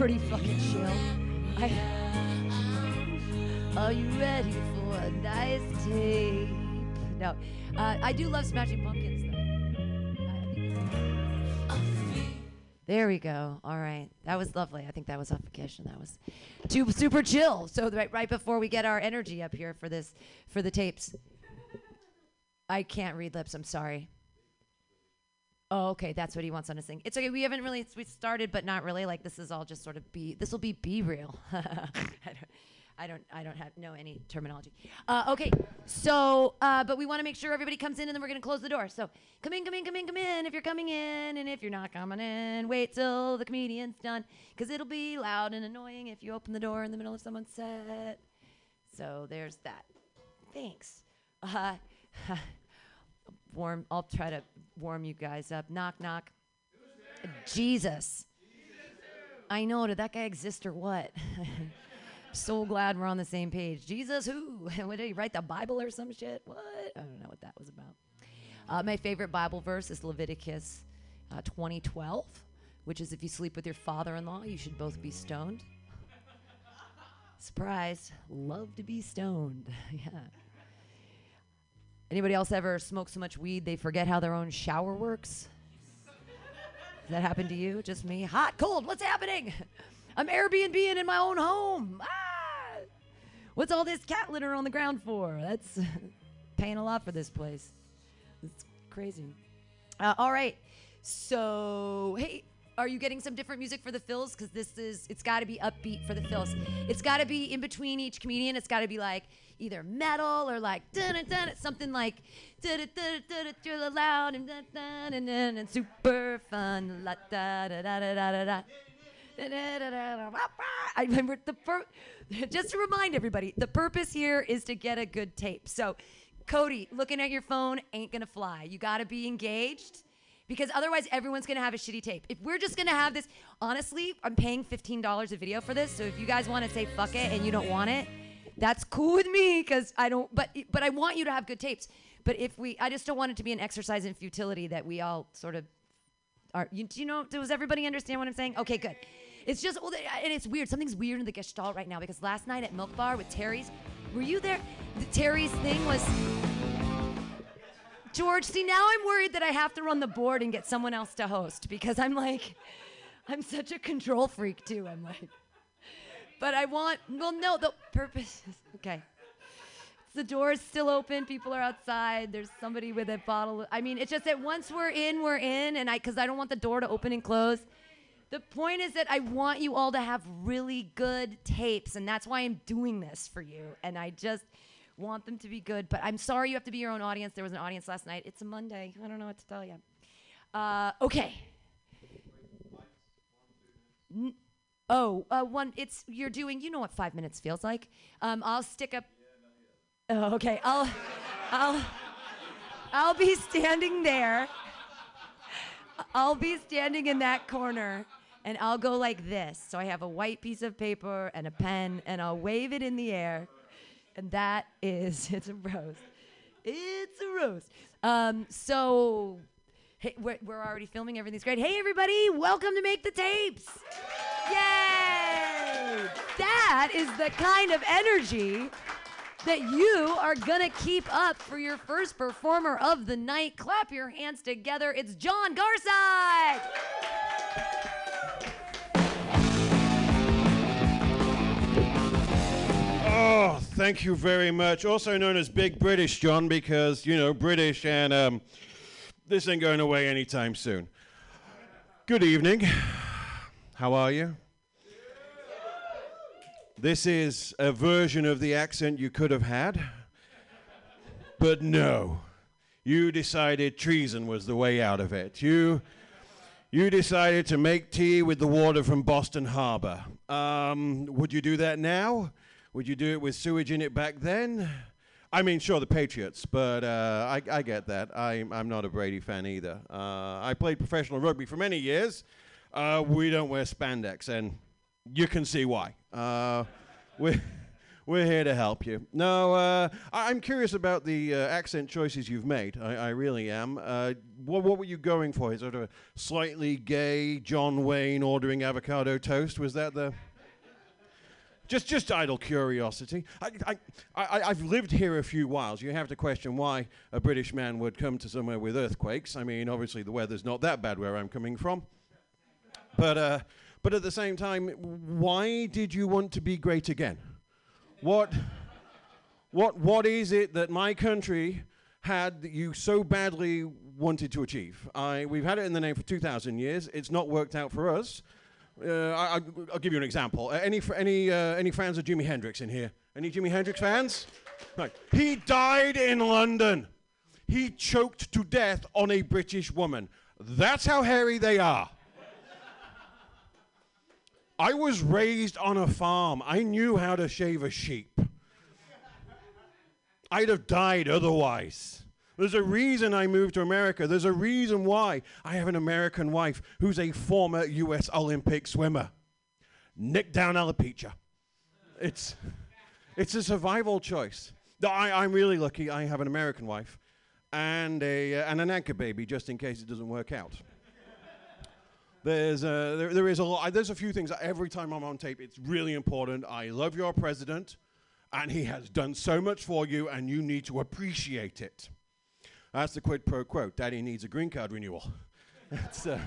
pretty fucking chill. I, are you ready for a nice tape? No, uh, I do love Smashing Pumpkins though. There we go. All right, that was lovely. I think that was suffocation. That was too super chill. So right, right before we get our energy up here for this for the tapes. I can't read lips. I'm sorry. Oh, okay. That's what he wants on his thing. It's okay. We haven't really we started, but not really. Like this is all just sort of be. This will be be real. I don't. I don't. I don't have know any terminology. Uh, okay. So, uh, but we want to make sure everybody comes in, and then we're gonna close the door. So, come in, come in, come in, come in. If you're coming in, and if you're not coming in, wait till the comedian's done, because it'll be loud and annoying if you open the door in the middle of someone's set. So there's that. Thanks. Uh, warm. I'll try to warm you guys up. Knock, knock. Jesus. I know. Did that guy exist or what? so glad we're on the same page. Jesus, who? what did he write the Bible or some shit? What? I don't know what that was about. Uh, my favorite Bible verse is Leviticus uh, 2012, which is if you sleep with your father-in-law, you should both be stoned. Surprise! Love to be stoned. yeah. Anybody else ever smoke so much weed they forget how their own shower works? Does that happen to you? Just me? Hot, cold, what's happening? I'm Airbnb in my own home. Ah! What's all this cat litter on the ground for? That's paying a lot for this place. It's crazy. Uh, all right. So, hey, are you getting some different music for the fills? Because this is, it's got to be upbeat for the fills. It's got to be in between each comedian. It's got to be like either metal or like something like loud and super fun. I remember the pur- just to remind everybody, the purpose here is to get a good tape. So, Cody, looking at your phone ain't gonna fly. You gotta be engaged because otherwise everyone's gonna have a shitty tape. If we're just gonna have this, honestly, I'm paying $15 a video for this. So if you guys want to say fuck it and you don't want it, that's cool with me because I don't. But but I want you to have good tapes. But if we, I just don't want it to be an exercise in futility that we all sort of are. You, do you know? Does everybody understand what I'm saying? Okay, good. It's just, and it's weird. Something's weird in the Gestalt right now because last night at Milk Bar with Terry's, were you there? The Terry's thing was. George, see, now I'm worried that I have to run the board and get someone else to host because I'm like, I'm such a control freak too. I'm like, but I want, well, no, the purpose is, okay. The door is still open. People are outside. There's somebody with a bottle. I mean, it's just that once we're in, we're in, and I, because I don't want the door to open and close. The point is that I want you all to have really good tapes, and that's why I'm doing this for you. And I just want them to be good. But I'm sorry you have to be your own audience. There was an audience last night. It's a Monday. I don't know what to tell you. Uh, okay. N- oh, uh, one. It's you're doing. You know what five minutes feels like. Um, I'll stick up. Oh, okay. I'll, I'll, I'll be standing there. I'll be standing in that corner and I'll go like this. So I have a white piece of paper and a pen and I'll wave it in the air. And that is, it's a roast. It's a roast. Um, so hey, we're, we're already filming. Everything's great. Hey, everybody, welcome to Make the Tapes. Yay! That is the kind of energy that you are gonna keep up for your first performer of the night. Clap your hands together. It's John Garside. Oh, thank you very much. Also known as Big British John because, you know, British and um, this ain't going away anytime soon. Good evening. How are you? This is a version of the accent you could have had. But no. You decided treason was the way out of it. You you decided to make tea with the water from Boston Harbor. Um, would you do that now? Would you do it with sewage in it back then? I mean, sure, the Patriots, but uh, I, I, get that. I, I'm not a Brady fan either. Uh, I played professional rugby for many years. Uh, we don't wear spandex, and you can see why. Uh, we're, we're here to help you. No, uh, I- I'm curious about the uh, accent choices you've made. I, I really am. What, what were you going for? Is it a slightly gay John Wayne ordering avocado toast? Was that the. Just, just idle curiosity. I, I, I, I've lived here a few whiles. You have to question why a British man would come to somewhere with earthquakes. I mean, obviously the weather's not that bad where I'm coming from. But, uh, but at the same time, why did you want to be great again? What, what, what is it that my country had that you so badly wanted to achieve? I, we've had it in the name for 2,000 years. It's not worked out for us. Uh, I, will give you an example. Uh, any, any, uh, any fans of Jimi Hendrix in here? Any Jimi Hendrix fans? Right. He died in London. He choked to death on a British woman. That's how hairy they are. I was raised on a farm. I knew how to shave a sheep. I'd have died otherwise. There's a reason I moved to America. There's a reason why I have an American wife who's a former U.S. Olympic swimmer. Nick down alopecia. It's, it's a survival choice. I, I'm really lucky. I have an American wife and, a, uh, and an anchor baby just in case it doesn't work out. There's a, there, there is a lot. There's a few things every time I'm on tape, it's really important. I love your president, and he has done so much for you, and you need to appreciate it. That's the quid pro quo. Daddy needs a green card renewal. Uh,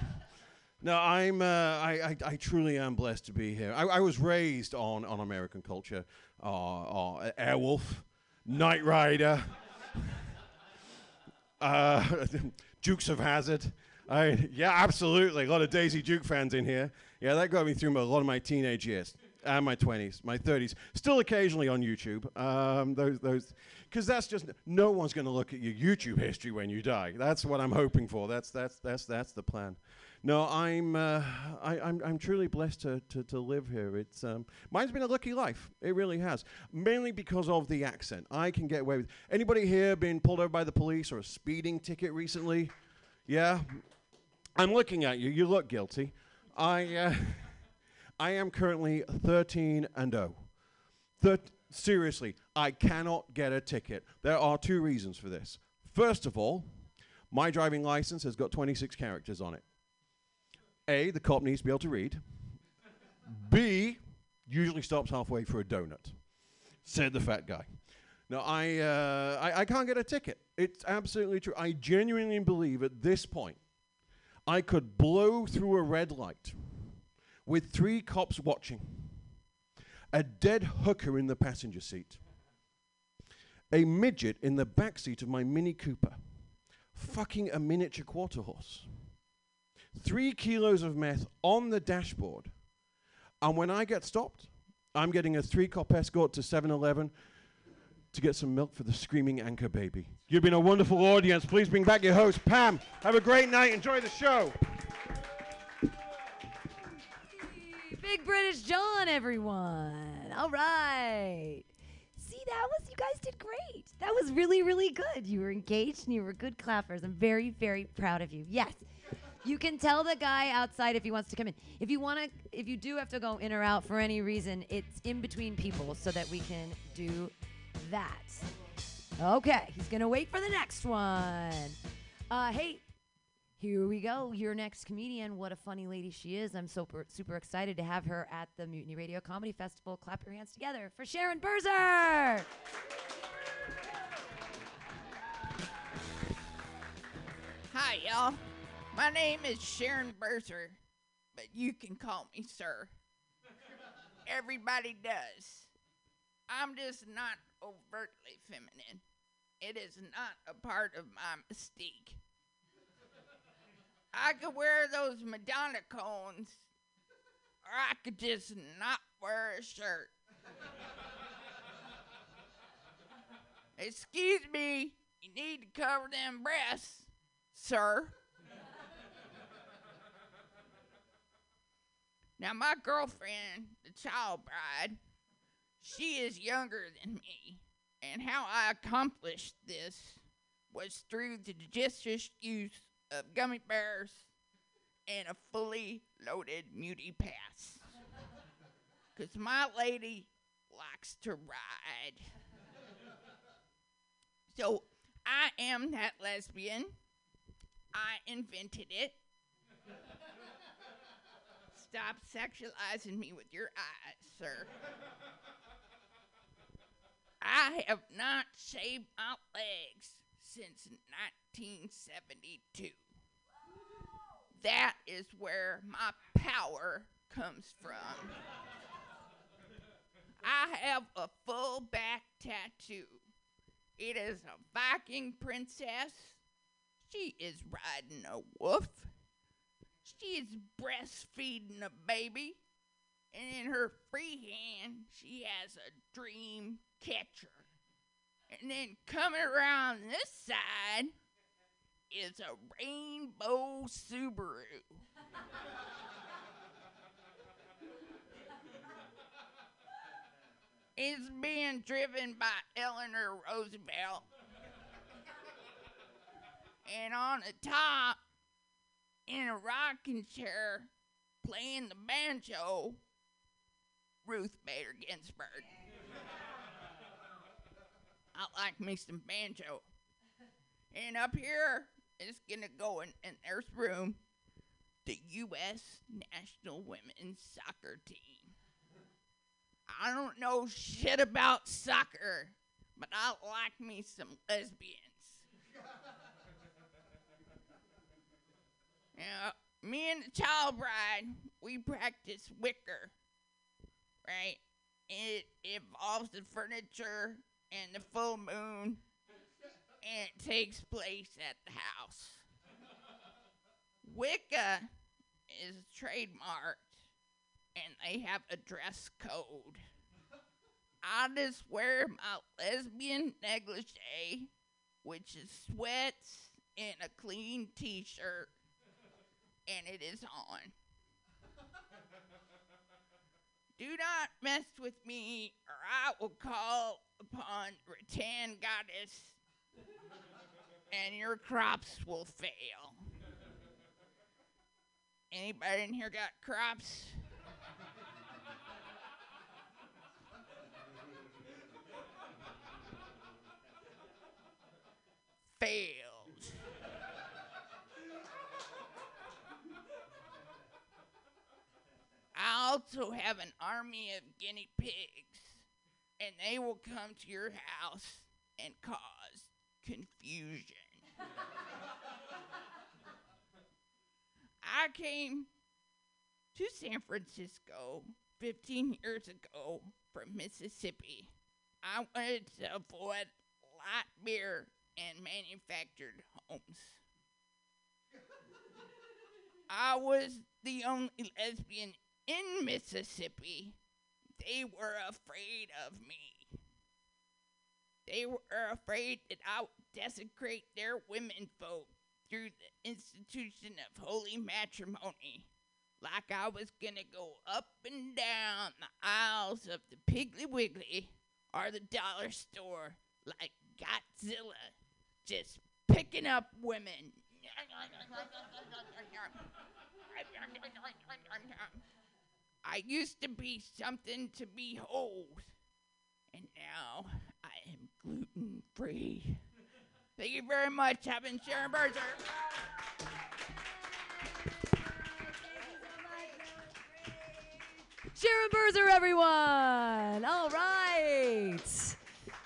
no, I'm. Uh, I, I, I truly am blessed to be here. I, I was raised on, on American culture. Uh, uh, Airwolf, Knight Rider, uh, Dukes of Hazzard. I, yeah, absolutely. A lot of Daisy Duke fans in here. Yeah, that got me through a lot of my teenage years and my 20s, my 30s. Still occasionally on YouTube. Um, those, those, because that's just no one's going to look at your YouTube history when you die. That's what I'm hoping for. That's that's that's that's the plan. No, I'm uh, I, I'm I'm truly blessed to, to, to live here. It's um, mine's been a lucky life. It really has. Mainly because of the accent. I can get away with. Anybody here been pulled over by the police or a speeding ticket recently? Yeah, I'm looking at you. You look guilty. I, uh, I am currently 13 and 0. Thir- seriously, I cannot get a ticket. There are two reasons for this. First of all, my driving license has got 26 characters on it. A, the cop needs to be able to read. B, usually stops halfway for a donut. Said the fat guy. No, I, uh, I, I can't get a ticket. It's absolutely true. I genuinely believe at this point I could blow through a red light with three cops watching, a dead hooker in the passenger seat, a midget in the back seat of my Mini Cooper, fucking a miniature quarter horse, three kilos of meth on the dashboard, and when I get stopped, I'm getting a three cop escort to 7 Eleven to get some milk for the screaming anchor baby. You've been a wonderful audience. Please bring back your host, Pam. Have a great night. Enjoy the show. Big British John, everyone. All right. See, that was, you guys did great. That was really, really good. You were engaged and you were good clappers. I'm very, very proud of you. Yes. You can tell the guy outside if he wants to come in. If you want to, if you do have to go in or out for any reason, it's in between people so that we can do that. Okay, he's gonna wait for the next one. Uh, hey, here we go. Your next comedian. What a funny lady she is. I'm super super excited to have her at the Mutiny Radio Comedy Festival. Clap your hands together for Sharon Berzer. Hi, y'all. My name is Sharon Berser, but you can call me sir. Everybody does. I'm just not overtly feminine. It is not a part of my mystique. I could wear those Madonna cones, or I could just not wear a shirt. Excuse me, you need to cover them breasts, sir. Now, my girlfriend, the child bride, she is younger than me, and how I accomplished this was through the judicious use of gummy bears and a fully loaded Muni pass. Because my lady likes to ride. so I am that lesbian. I invented it. Stop sexualizing me with your eyes, sir. I have not shaved my legs since 1972. That is where my power comes from. I have a full back tattoo. It is a Viking princess. She is riding a wolf. She is breastfeeding a baby. And in her free hand, she has a dream catcher. And then coming around this side is a rainbow Subaru. it's being driven by Eleanor Roosevelt. and on the top, in a rocking chair, playing the banjo, Ruth Bader Ginsburg. I like me some banjo. And up here is gonna go in, in there's room the U.S. National Women's Soccer Team. I don't know shit about soccer, but I like me some lesbians. now, me and the child bride, we practice wicker, right? It involves the furniture and the full moon, and it takes place at the house. Wicca is trademarked, and they have a dress code. I just wear my lesbian negligee, which is sweats and a clean t shirt, and it is on. Do not mess with me, or I will call upon Rattan Goddess, and your crops will fail. Anybody in here got crops? Failed. I also have an army of guinea pigs, and they will come to your house and cause confusion. I came to San Francisco 15 years ago from Mississippi. I wanted to avoid light beer and manufactured homes. I was the only lesbian in Mississippi. They were afraid of me. They were afraid that I would desecrate their women folk through the institution of holy matrimony. Like I was gonna go up and down the aisles of the Piggly Wiggly or the dollar store like Godzilla, just picking up women. I used to be something to behold, and now I am gluten free. Thank you very much. I've Sharon Berger. Sharon Berzer, everyone. All right.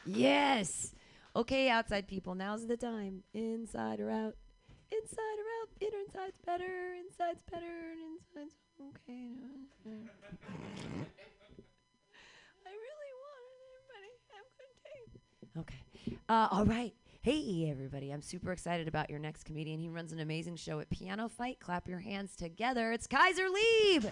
Yes. Okay, outside people, now's the time. Inside or out? Inside or out? Inner inside's better. Inside's better. And inside's okay. I really want everybody have good taste. Okay. Uh, all right. Hey, everybody. I'm super excited about your next comedian. He runs an amazing show at PianoFight. Clap your hands together. It's Kaiser Lieb.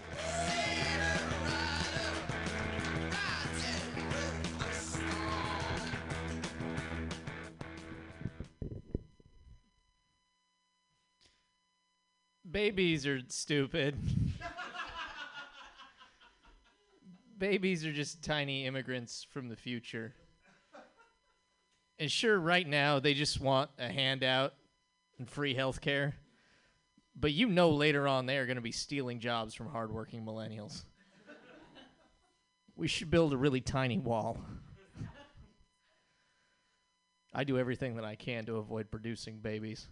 Babies are stupid. Babies are just tiny immigrants from the future. And sure, right now they just want a handout and free health care. But you know later on they are going to be stealing jobs from hardworking millennials. We should build a really tiny wall. I do everything that I can to avoid producing babies.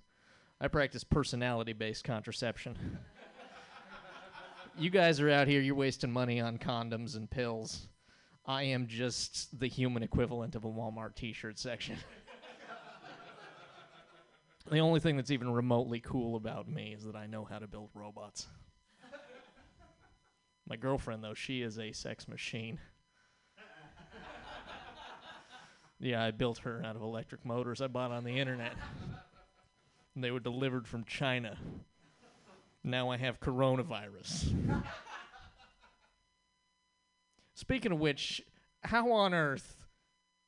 I practice personality based contraception. you guys are out here, you're wasting money on condoms and pills. I am just the human equivalent of a Walmart t shirt section. the only thing that's even remotely cool about me is that I know how to build robots. My girlfriend, though, she is a sex machine. yeah, I built her out of electric motors I bought on the internet. They were delivered from China. Now I have coronavirus. Speaking of which, how on earth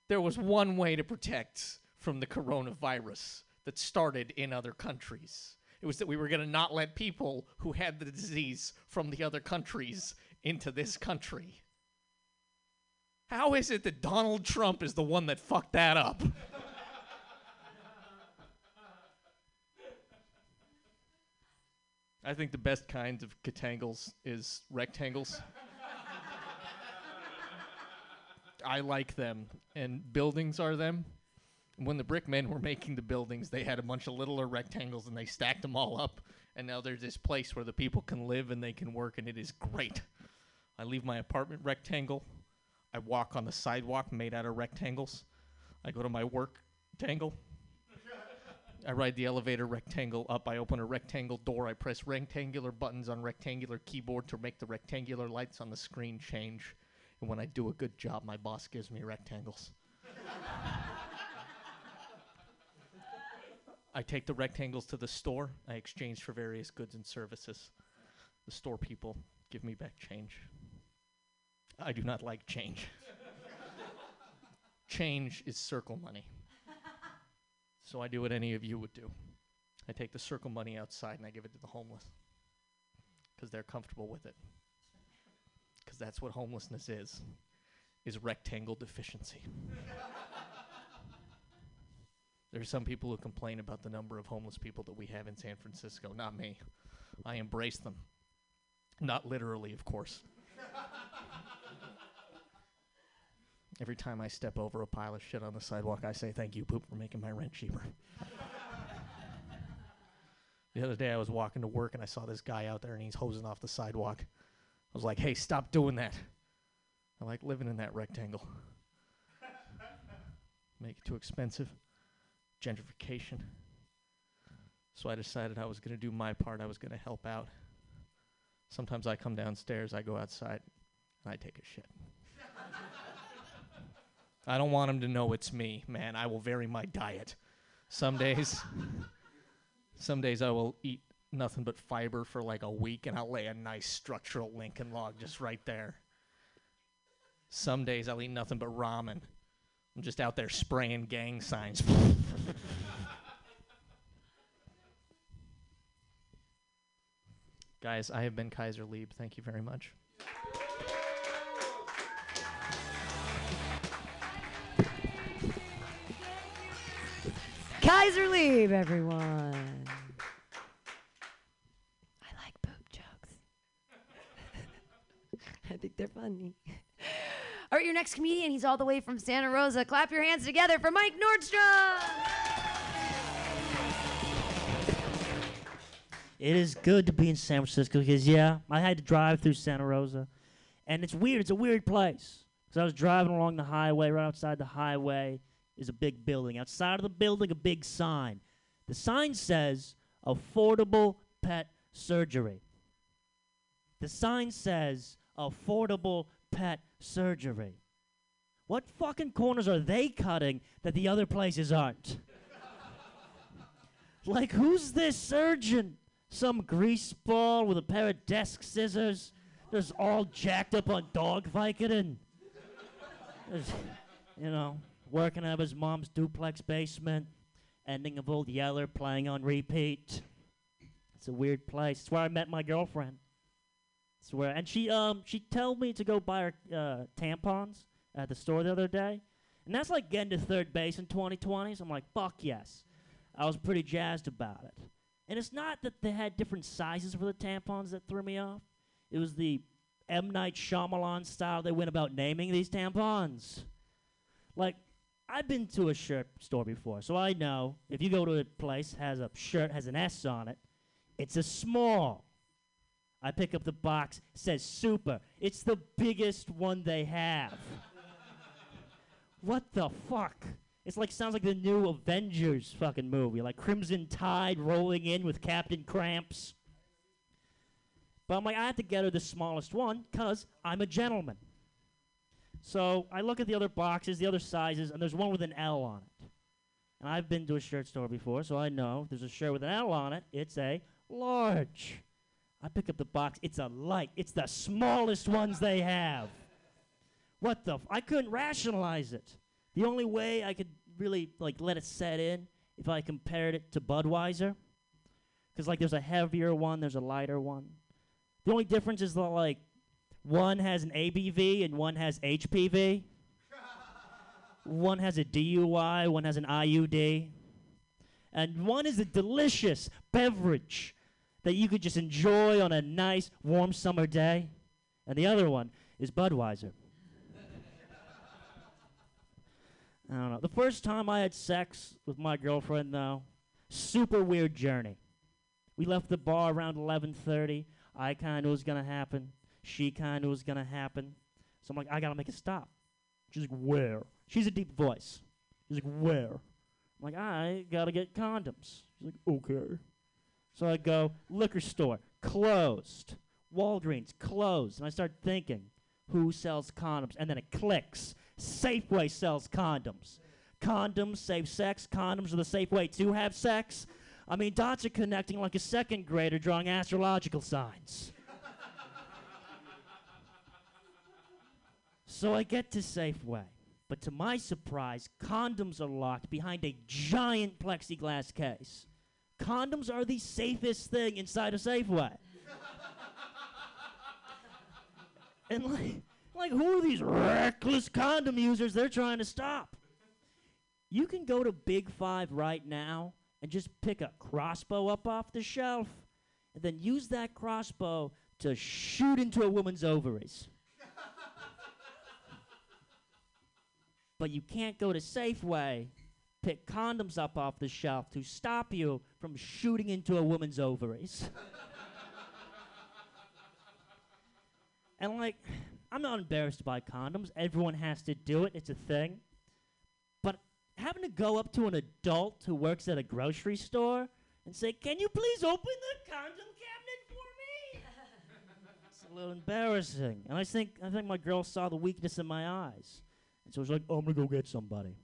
there was one way to protect from the coronavirus that started in other countries? It was that we were going to not let people who had the disease from the other countries into this country. How is it that Donald Trump is the one that fucked that up? I think the best kinds of catangles is rectangles. I like them, and buildings are them. When the brick men were making the buildings, they had a bunch of littler rectangles and they stacked them all up. And now there's this place where the people can live and they can work, and it is great. I leave my apartment rectangle. I walk on the sidewalk made out of rectangles. I go to my work tangle. I ride the elevator rectangle up. I open a rectangle door. I press rectangular buttons on rectangular keyboard to make the rectangular lights on the screen change. And when I do a good job, my boss gives me rectangles. I take the rectangles to the store. I exchange for various goods and services. The store people give me back change. I do not like change. change is circle money. So I do what any of you would do. I take the circle money outside and I give it to the homeless because they're comfortable with it. Because that's what homelessness is, is rectangle deficiency. There's some people who complain about the number of homeless people that we have in San Francisco. Not me. I embrace them. Not literally, of course. Every time I step over a pile of shit on the sidewalk, I say, Thank you, poop, for making my rent cheaper. the other day, I was walking to work and I saw this guy out there and he's hosing off the sidewalk. I was like, Hey, stop doing that. I like living in that rectangle. Make it too expensive. Gentrification. So I decided I was going to do my part. I was going to help out. Sometimes I come downstairs, I go outside, and I take a shit. I don't want him to know it's me, man. I will vary my diet. Some days, some days I will eat nothing but fiber for like a week, and I'll lay a nice structural Lincoln log just right there. Some days I'll eat nothing but ramen. I'm just out there spraying gang signs. Guys, I have been Kaiser Lieb. Thank you very much. Kaiser Lieb, everyone. I like poop jokes. I think they're funny. All right, your next comedian, he's all the way from Santa Rosa. Clap your hands together for Mike Nordstrom. It is good to be in San Francisco because, yeah, I had to drive through Santa Rosa. And it's weird. It's a weird place. Because I was driving along the highway. Right outside the highway is a big building. Outside of the building, a big sign. The sign says affordable pet surgery. The sign says affordable pet surgery. What fucking corners are they cutting that the other places aren't? like, who's this surgeon? Some grease ball with a pair of desk scissors, just all jacked up on dog Vicodin. You know, working out of his mom's duplex basement, ending of Old Yeller playing on repeat. It's a weird place. It's where I met my girlfriend. Where, and she um she told me to go buy her uh, tampons at the store the other day, and that's like getting to third base in 2020. So I'm like, fuck yes. I was pretty jazzed about it. And it's not that they had different sizes for the tampons that threw me off. It was the M. Night Shyamalan style they went about naming these tampons. Like, I've been to a shirt store before, so I know if you go to a place has a shirt has an S on it, it's a small. I pick up the box, says super. It's the biggest one they have. what the fuck? It's like sounds like the new Avengers fucking movie, like Crimson Tide rolling in with Captain Cramps. But I'm like, I have to get her the smallest one because I'm a gentleman. So I look at the other boxes, the other sizes, and there's one with an L on it. And I've been to a shirt store before, so I know if there's a shirt with an L on it, it's a large. I pick up the box, it's a light. It's the smallest ones they have. What the? F- I couldn't rationalize it. The only way I could really like let it set in if I compared it to Budweiser, because like there's a heavier one, there's a lighter one. The only difference is that like one has an ABV and one has HPV. one has a DUI, one has an IUD. And one is a delicious beverage that you could just enjoy on a nice warm summer day. And the other one is Budweiser. I don't know. The first time I had sex with my girlfriend though, super weird journey. We left the bar around 11:30. I kind of was to happen. She kind of was to happen. So I'm like, I got to make a stop. She's like, where? She's a deep voice. She's like, where? I'm like, I got to get condoms. She's like, okay. So I go, liquor store, closed. Walgreens, closed. And I start thinking, who sells condoms? And then it clicks. Safeway sells condoms. Condoms save sex. Condoms are the safe way to have sex. I mean, dots are connecting like a second grader drawing astrological signs. so I get to Safeway, but to my surprise, condoms are locked behind a giant plexiglass case. Condoms are the safest thing inside a Safeway. and like, like, who are these reckless condom users they're trying to stop? You can go to Big Five right now and just pick a crossbow up off the shelf and then use that crossbow to shoot into a woman's ovaries. but you can't go to Safeway, pick condoms up off the shelf to stop you from shooting into a woman's ovaries. and like, I'm not embarrassed by condoms. Everyone has to do it, it's a thing. But having to go up to an adult who works at a grocery store and say, Can you please open the condom cabinet for me? it's a little embarrassing. And I think I think my girl saw the weakness in my eyes. And so she's like, oh, I'm gonna go get somebody.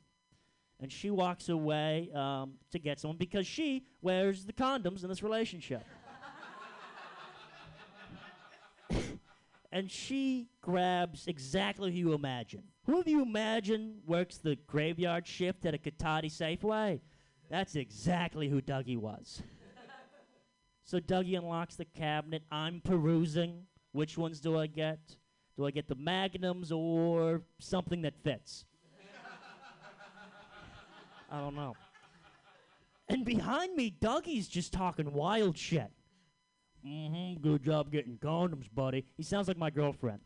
And she walks away um, to get someone because she wears the condoms in this relationship. and she grabs exactly who you imagine. Who have you imagine works the graveyard shift at a Cotati Safeway? That's exactly who Dougie was. so Dougie unlocks the cabinet. I'm perusing. Which ones do I get? Do I get the magnums or something that fits? I don't know. And behind me, Dougie's just talking wild shit. Mm-hmm. Good job getting condoms, buddy. He sounds like my girlfriend.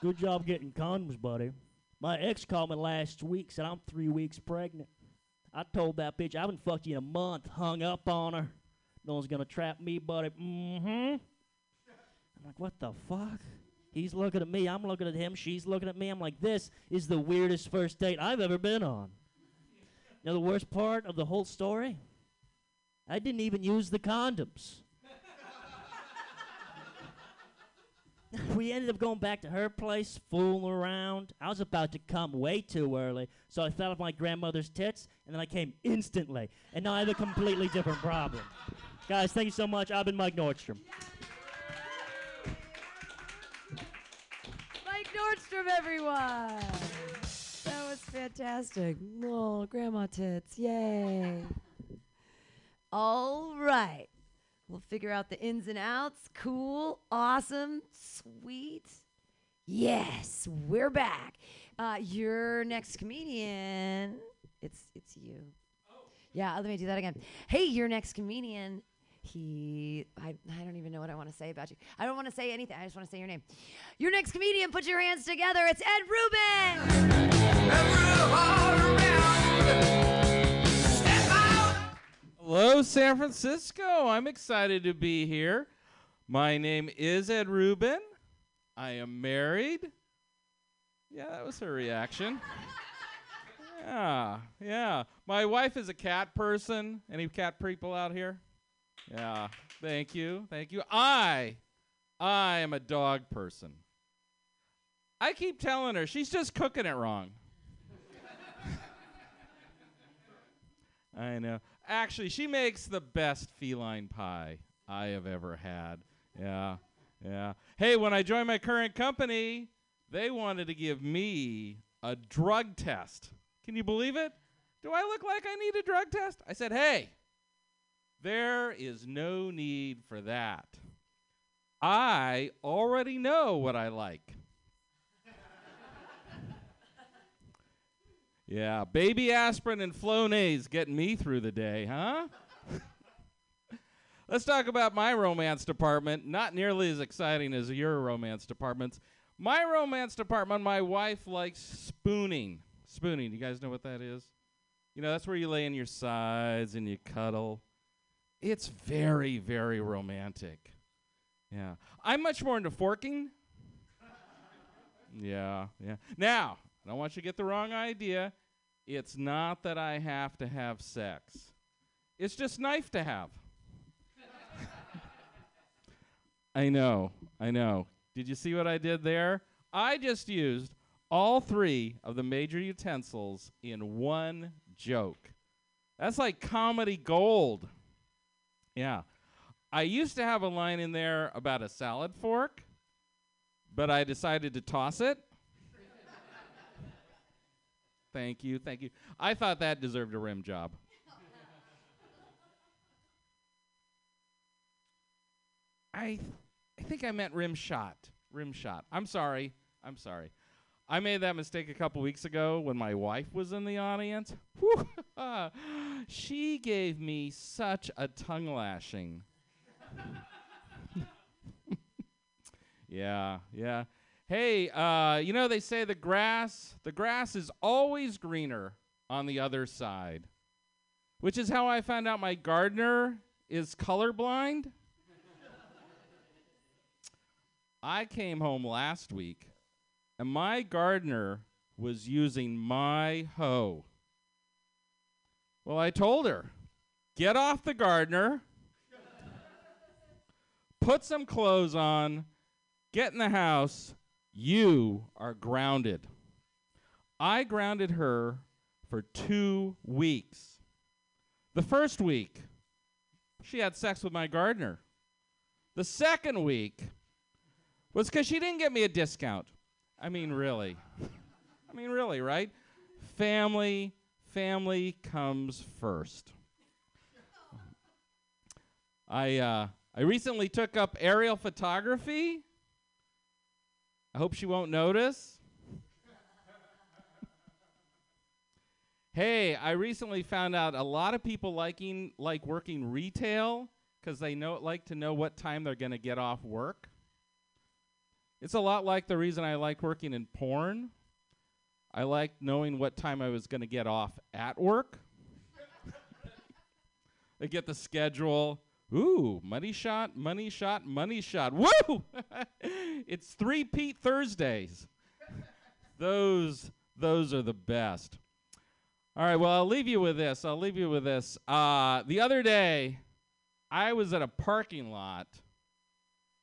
Good job getting condoms, buddy. My ex called me last week, said I'm three weeks pregnant. I told that bitch I haven't fucked you in a month, hung up on her. No one's gonna trap me, buddy. Mm-hmm. I'm like, what the fuck? He's looking at me, I'm looking at him, she's looking at me. I'm like, this is the weirdest first date I've ever been on. You know the worst part of the whole story? I didn't even use the condoms. we ended up going back to her place, fooling around. I was about to come way too early, so I fell off my grandmother's tits, and then I came instantly. And now I have a completely different problem. Guys, thank you so much. I've been Mike Nordstrom. Mike Nordstrom, everyone. That was fantastic. Oh, grandma tits. Yay. All right. We'll figure out the ins and outs. Cool. Awesome. Sweet. Yes, we're back. Uh, your next comedian. It's it's you. Yeah, let me do that again. Hey, your next comedian. He, I, I don't even know what I want to say about you. I don't want to say anything. I just want to say your name. Your next comedian, put your hands together. It's Ed Rubin. Hello, San Francisco. I'm excited to be here. My name is Ed Rubin. I am married. Yeah, that was her reaction. yeah, yeah. My wife is a cat person. Any cat people out here? Yeah. Thank you. Thank you. I I am a dog person. I keep telling her she's just cooking it wrong. I know. Actually, she makes the best feline pie I have ever had. Yeah. Yeah. Hey, when I joined my current company, they wanted to give me a drug test. Can you believe it? Do I look like I need a drug test? I said, "Hey, there is no need for that. I already know what I like." Yeah, baby aspirin and Flonase getting me through the day, huh? Let's talk about my romance department. Not nearly as exciting as your romance departments. My romance department, my wife likes spooning. Spooning, you guys know what that is? You know, that's where you lay in your sides and you cuddle. It's very, very romantic. Yeah. I'm much more into forking. yeah, yeah. Now, I don't want you to get the wrong idea. It's not that I have to have sex. It's just nice to have. I know, I know. Did you see what I did there? I just used all three of the major utensils in one joke. That's like comedy gold. Yeah. I used to have a line in there about a salad fork, but I decided to toss it. thank you, thank you. I thought that deserved a rim job. I, th- I think I meant rim shot. Rim shot. I'm sorry. I'm sorry. I made that mistake a couple weeks ago when my wife was in the audience. Whew, she gave me such a tongue lashing. yeah, yeah. Hey, uh, you know they say the grass, the grass is always greener on the other side, which is how I found out my gardener is colorblind. I came home last week and my gardener was using my hoe. Well, I told her, get off the gardener, put some clothes on, get in the house. You are grounded. I grounded her for two weeks. The first week, she had sex with my gardener. The second week was because she didn't get me a discount. I mean, really. I mean, really, right? Family, family comes first. I uh, I recently took up aerial photography. I hope she won't notice. hey, I recently found out a lot of people liking like working retail because they know like to know what time they're to get off work. It's a lot like the reason I like working in porn. I liked knowing what time I was going to get off at work. I get the schedule. Ooh, money shot, money shot, money shot. Woo! it's three Pete Thursdays. those those are the best. All right, well, I'll leave you with this. I'll leave you with this. Uh, the other day, I was at a parking lot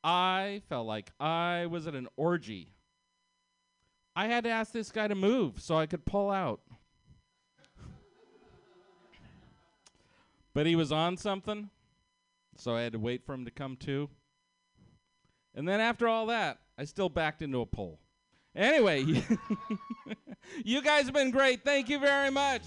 I felt like I was at an orgy. I had to ask this guy to move so I could pull out. but he was on something, so I had to wait for him to come to. And then after all that, I still backed into a pole. Anyway, you guys have been great. Thank you very much.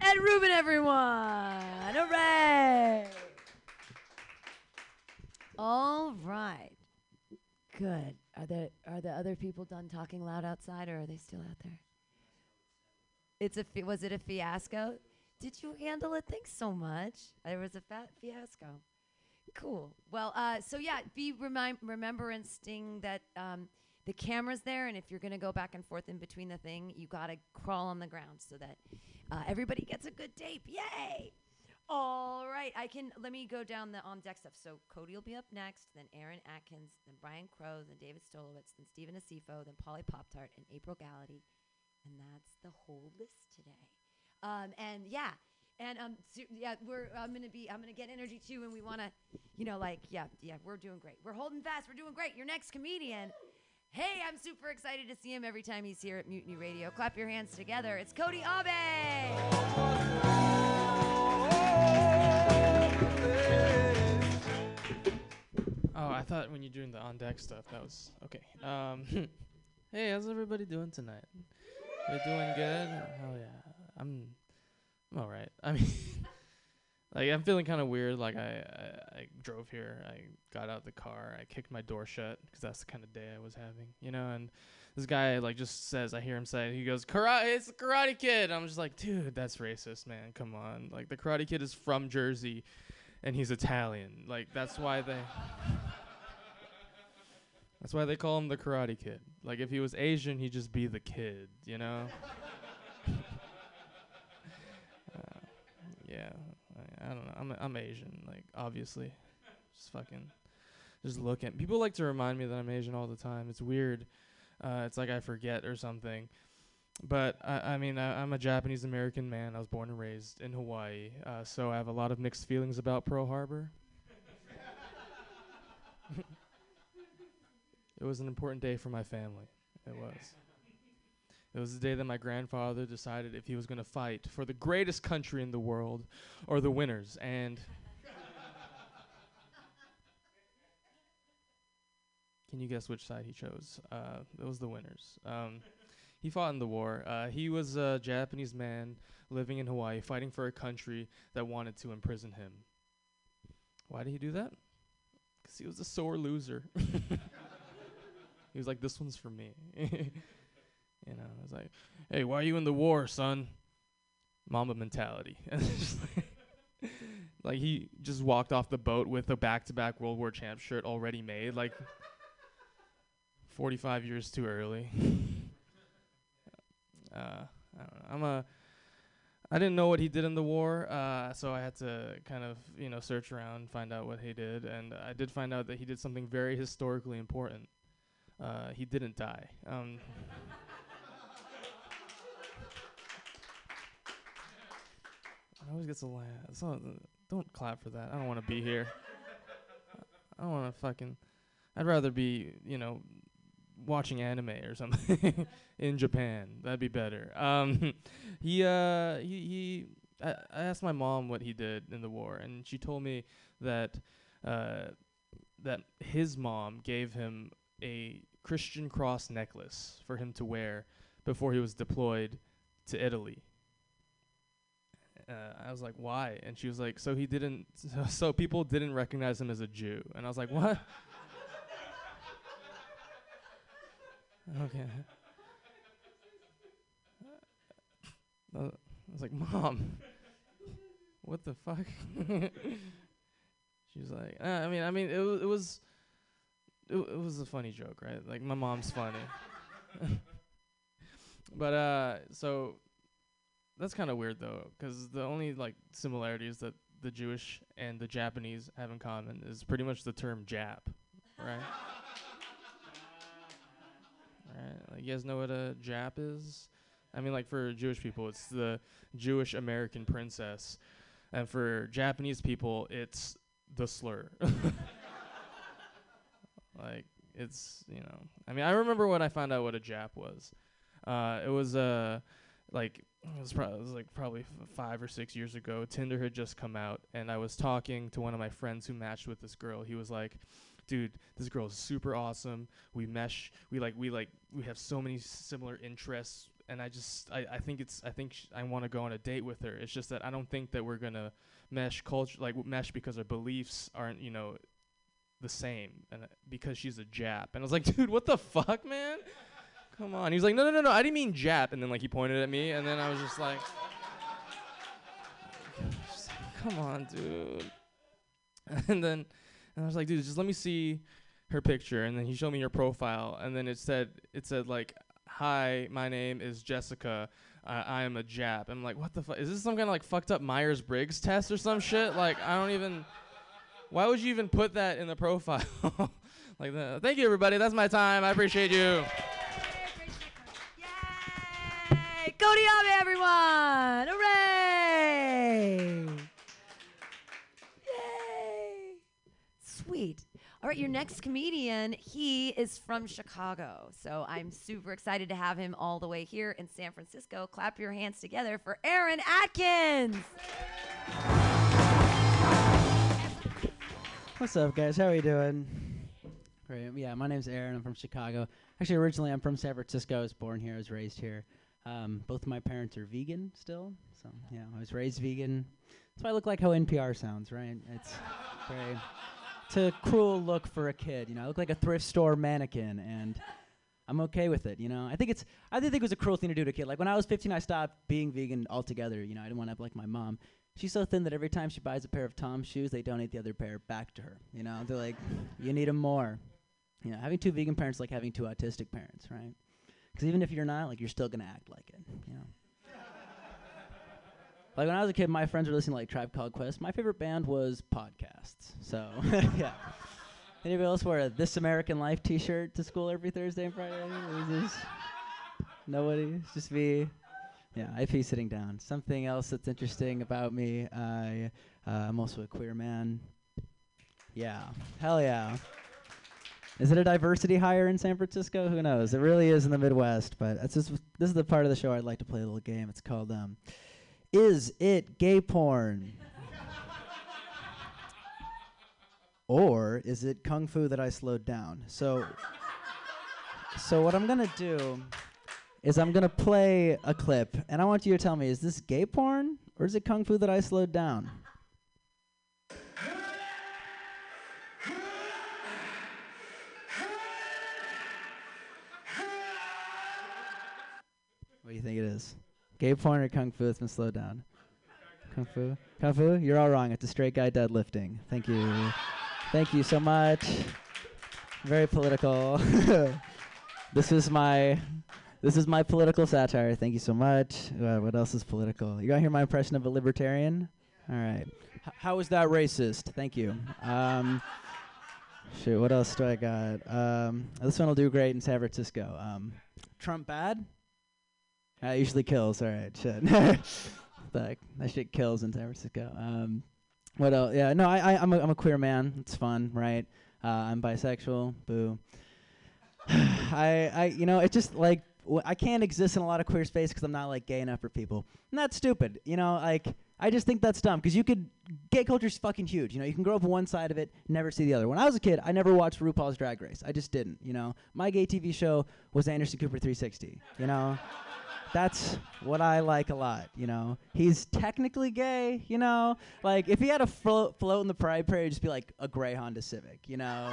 Ed Rubin, everyone. Hooray. All right. Good. Are the are the other people done talking loud outside or are they still out there? It's a fi- was it a fiasco? Did you handle it? Thanks so much. There was a fat fiasco. Cool. Well, uh, so yeah, be remind remembrancing that um, the camera's there, and if you're gonna go back and forth in between the thing, you gotta crawl on the ground so that uh, everybody gets a good tape. Yay! All right, I can let me go down the on deck stuff. So Cody will be up next, then Aaron Atkins, then Brian Crow, then David Stolowitz, then Stephen Asifo, then Polly Pop Tart, and April Gallaty, and that's the whole list today. Um, and yeah, and um, so, yeah, we're I'm gonna be I'm gonna get energy too, and we wanna, you know, like yeah, yeah, we're doing great. We're holding fast. We're doing great. Your next comedian. Hey, I'm super excited to see him every time he's here at Mutiny Radio. Clap your hands together. It's Cody Abe. Oh, I thought when you're doing the on deck stuff, that was okay. Um, hey, how's everybody doing tonight? We're doing good? Oh yeah, I'm, I'm all right. I mean, like I'm feeling kind of weird. Like I, I, I drove here, I got out the car, I kicked my door shut because that's the kind of day I was having, you know. And this guy like just says, I hear him say, he goes, "Karate, it's the Karate Kid." I'm just like, dude, that's racist, man. Come on, like the Karate Kid is from Jersey, and he's Italian. Like that's why they. That's why they call him the Karate Kid. Like if he was Asian, he'd just be the kid, you know. uh, yeah, I, I don't know. I'm I'm Asian, like obviously. Just fucking, just looking. people like to remind me that I'm Asian all the time. It's weird. Uh, it's like I forget or something. But I, I mean, I, I'm a Japanese American man. I was born and raised in Hawaii, uh, so I have a lot of mixed feelings about Pearl Harbor. It was an important day for my family. It was. It was the day that my grandfather decided if he was going to fight for the greatest country in the world or the winners. And. Can you guess which side he chose? Uh, it was the winners. Um, he fought in the war. Uh, he was a Japanese man living in Hawaii, fighting for a country that wanted to imprison him. Why did he do that? Because he was a sore loser. He was like, "This one's for me." you know, I was like, "Hey, why are you in the war, son?" Mamba mentality. like he just walked off the boat with a back-to-back World War champ shirt already made, like 45 years too early. Uh, I don't know. I'm a I didn't know what he did in the war, uh, so I had to kind of, you know, search around, find out what he did, and I did find out that he did something very historically important uh, he didn't die. Um, I always gets a laugh. So, don't clap for that. I don't want to be here. I don't want to fucking. I'd rather be, you know, watching anime or something in Japan. That'd be better. Um, he, uh, he, he. I, I asked my mom what he did in the war, and she told me that, uh, that his mom gave him a Christian cross necklace for him to wear before he was deployed to Italy. Uh, I was like, why? And she was like, so he didn't, so, so people didn't recognize him as a Jew. And I was like, what? Okay. I was like, mom, what the fuck? she was like, uh, I mean, I mean, it, w- it was it, it was a funny joke, right? Like my mom's funny. but uh, so that's kind of weird though, because the only like similarities that the Jewish and the Japanese have in common is pretty much the term Jap, right? you guys know what a Jap is? I mean, like for Jewish people, it's the Jewish American princess, and for Japanese people, it's the slur. Like it's you know, I mean, I remember when I found out what a Jap was. Uh, it was uh, like it was, pro- it was like probably f- five or six years ago. Tinder had just come out, and I was talking to one of my friends who matched with this girl. He was like, "Dude, this girl is super awesome. We mesh. We like. We like. We have so many similar interests." And I just, I, I think it's, I think sh- I want to go on a date with her. It's just that I don't think that we're gonna mesh culture, like w- mesh because our beliefs aren't, you know, the same and uh, because she's a Jap. And I was like, dude, what the fuck, man? come on. He was like, no, no, no, no, I didn't mean Jap. And then like he pointed at me, and then I was just like, come on, dude. And then and I was like, dude, just let me see her picture. And then he showed me her profile, and then it said it said like, hi, my name is Jessica. I, I am a Jap. I'm like, what the fuck? Is this some kind of like fucked up Myers Briggs test or some shit? Like, I don't even. Why would you even put that in the profile? like that. Thank you, everybody. That's my time. I appreciate you. Yay! Cody Abe, everyone! Hooray! Yay! Sweet. All right, your next comedian, he is from Chicago. So I'm super excited to have him all the way here in San Francisco. Clap your hands together for Aaron Atkins. What's up, guys? How are you doing? Great. Yeah, my name's Aaron. I'm from Chicago. Actually, originally I'm from San Francisco. I was born here. I was raised here. Um, both of my parents are vegan still, so yeah, I was raised vegan. That's why I look like how NPR sounds, right? It's very. It's a cruel look for a kid, you know. I look like a thrift store mannequin, and I'm okay with it, you know. I think it's. I did think it was a cruel thing to do to a kid. Like when I was 15, I stopped being vegan altogether. You know, I didn't want to have like my mom. She's so thin that every time she buys a pair of Tom's shoes, they donate the other pair back to her. You know, they're like, you need 'em more. You know, having two vegan parents like having two autistic parents, right? Because even if you're not, like, you're still gonna act like it. You know. Like when I was a kid, my friends were listening to like Tribe Called Quest. My favorite band was Podcasts. So yeah. Anybody else wear a This American Life T-shirt to school every Thursday and Friday? Nobody. It's just me. Yeah, IP sitting down. Something else that's interesting about me. I uh, I'm also a queer man. Yeah. Hell yeah. Is it a diversity hire in San Francisco? Who knows? It really is in the Midwest, but this is the part of the show I'd like to play a little game. It's called um, Is It Gay Porn? or is it kung fu that I slowed down? So So what I'm to do is I'm to play a clip and I want you to tell me is this gay porn or is it kung fu that I slowed down? What do you think it is? Gay porn or kung fu that's been slowed down? Kung fu? Kung fu? You're all wrong. It's a straight guy deadlifting. Thank you. Thank you so much. Very political. this is my this is my political satire. Thank you so much. Uh, what else is political? You got to hear my impression of a libertarian? All right. H- how is that racist? Thank you. Um, shoot, what else do I got? Um, this one will do great in San Francisco. Um, Trump bad? That usually kills. All right, shit. that, that shit kills in San Francisco. Um, what else? Yeah, no, I, I, I'm, a, I'm a queer man. It's fun, right? Uh, I'm bisexual. Boo. I, I, you know, it's just like w- I can't exist in a lot of queer space because I'm not like gay enough for people. And that's stupid. You know, like I just think that's dumb because you could gay culture's fucking huge. You know, you can grow up one side of it, never see the other. When I was a kid, I never watched RuPaul's Drag Race. I just didn't. You know, my gay TV show was Anderson Cooper 360. You know. That's what I like a lot, you know. He's technically gay, you know. Like if he had a float, float in the Pride Parade, it'd just be like a gray Honda Civic, you know.